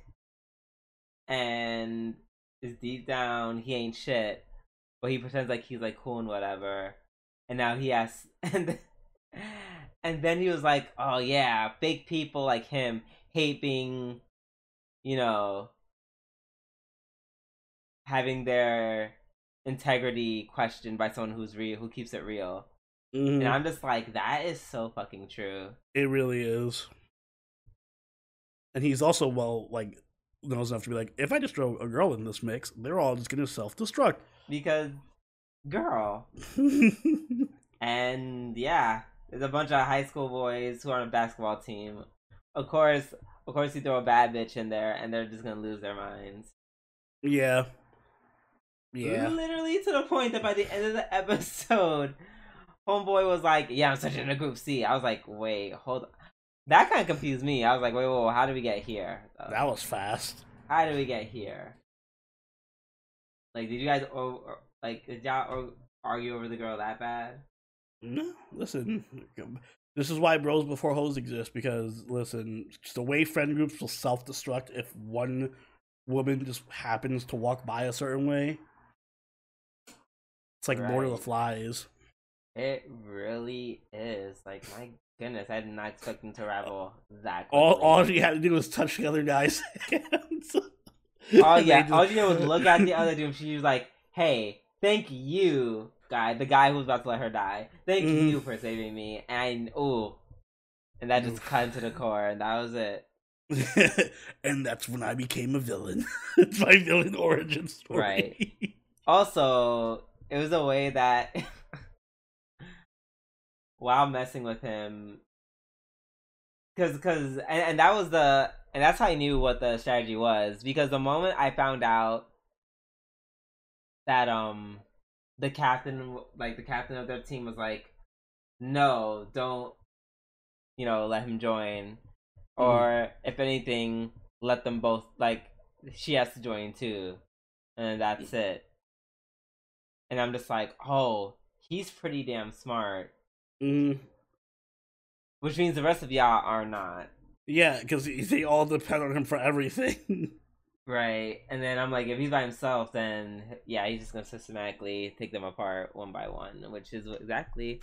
and is deep down he ain't shit, but he pretends like he's like cool and whatever. And now he has (laughs) and then, and then he was like, "Oh yeah, fake people like him hate being, you know, having their integrity questioned by someone who's real, who keeps it real." Mhm. And I'm just like, that is so fucking true. It really is. And he's also well, like, knows enough to be like, if I just throw a girl in this mix, they're all just gonna self destruct. Because, girl, (laughs) and yeah, there's a bunch of high school boys who are on a basketball team. Of course, of course, you throw a bad bitch in there, and they're just gonna lose their minds. yeah. Yeah. Literally to the point that by the end of the (laughs) episode, homeboy was like, "Yeah, I'm switching to Group C." I was like, "Wait, hold." On. That kind of confused me. I was like, "Wait, wait, wait how did we get here?" That was fast. How did we get here? Like, did you guys or, or like did y'all argue over the girl that bad? No, listen. This is why bros before hoes exist because listen, just the way friend groups will self destruct if one woman just happens to walk by a certain way. It's like Lord of the Flies. It really is. Like, my goodness, I did not expect them to ravel that quickly. All all she had to do was touch the other guy's (laughs) hands. Oh yeah, just- all you did was look at the (laughs) other dude. She was like, "Hey, thank you, guy, the guy who was about to let her die. Thank Mhm. you for saving me." And ooh, and that just cut to the core, and that was it. (laughs) and that's when I became a villain. (laughs) it's my villain origin story. Right. Also, it was a way that (laughs) while messing with him, because because and, and that was the and that's how I knew what the strategy was because the moment I found out that um the captain like the captain of their team was like, no, don't you know let him join, or if anything, let them both like she has to join too, and that's it. And I'm just like, oh, he's pretty damn smart, Mhm. which means the rest of y'all are not. Yeah, because they all depend on him for everything. (laughs) Right. And then I'm like, if he's by himself, then yeah, he's just gonna systematically take them apart one by one, which is exactly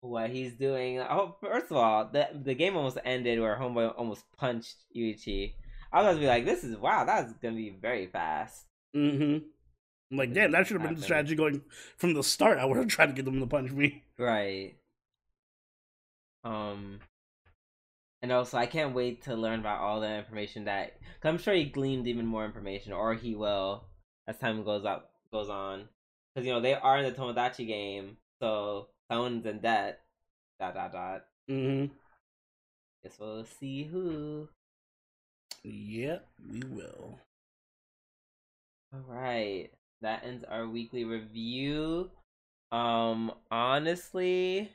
what he's doing. Oh, first of all, the the game almost ended where Homeboy almost punched Yuichi. I was gonna be like, this is wow, that's gonna be very fast. mm-hmm. I'm like, damn, that should have been the strategy going from the start. I would have tried to get them to punch me. Right. Um. And also, I can't wait to learn about all the information that. Cause I'm sure he gleaned even more information, or he will as time goes up goes on. Because you know they are in the Tomodachi game, so someone's in debt. Dot dot dot. Mm-hmm. Guess we'll see who. Yep, we will. All right, that ends our weekly review. Um, honestly,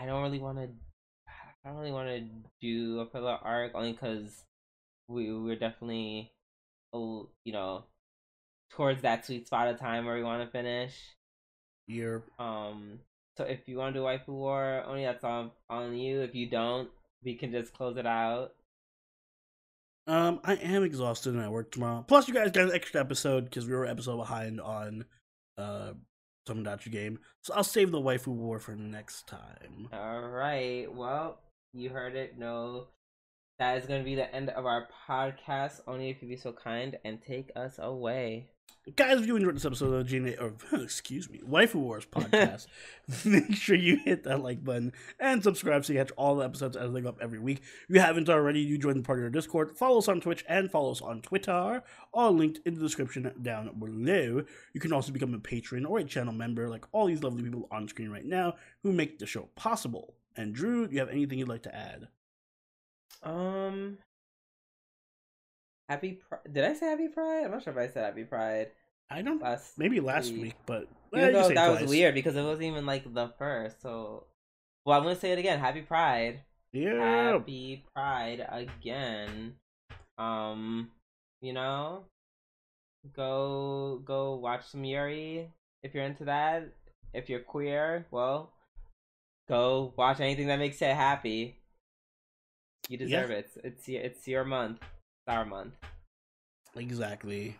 I don't really want to. I don't really want to do a filler arc only because we we're definitely, you know, towards that sweet spot of time where we want to finish. You're Um, so if you want to do waifu war, only that's on on you. If you don't, we can just close it out. Um, I am exhausted and I work tomorrow. Plus, you guys got an extra episode because we were an episode behind on uh Tomodachi game. So I'll save the waifu war for next time. All right. Well, you heard it. No that is going to be the end of our podcast. Only if you be so kind and take us away. Guys, if you enjoyed this episode of GNA, or (laughs) excuse me, Waifu Wars podcast, (laughs) make sure you hit that like button and subscribe so you catch all the episodes as they go up every week. If you haven't already, you join the party in our Discord, follow us on Twitch, and follow us on Twitter, all linked in the description down below. You can also become a patron or a channel member, like all these lovely people on screen right now who make the show possible. And Drew, do you have anything you'd like to add? Um, happy. Pri- Did I say happy Pride? I'm not sure if I said happy Pride I don't. last. Maybe last week. week, but Even eh, you that twice. was weird because it wasn't even like the first. So, well, I'm gonna say it again. Happy Pride. Yeah. Happy Pride again. Um, you know, go go watch some Yuri if you're into that. If you're queer, well, go watch anything that makes you happy. You deserve it. It's it's it's your month. Month. Exactly.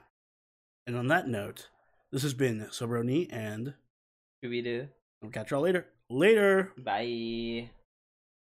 And on that note, this has been Sobroni, and Should we do? I'll catch y'all later. Later. Bye.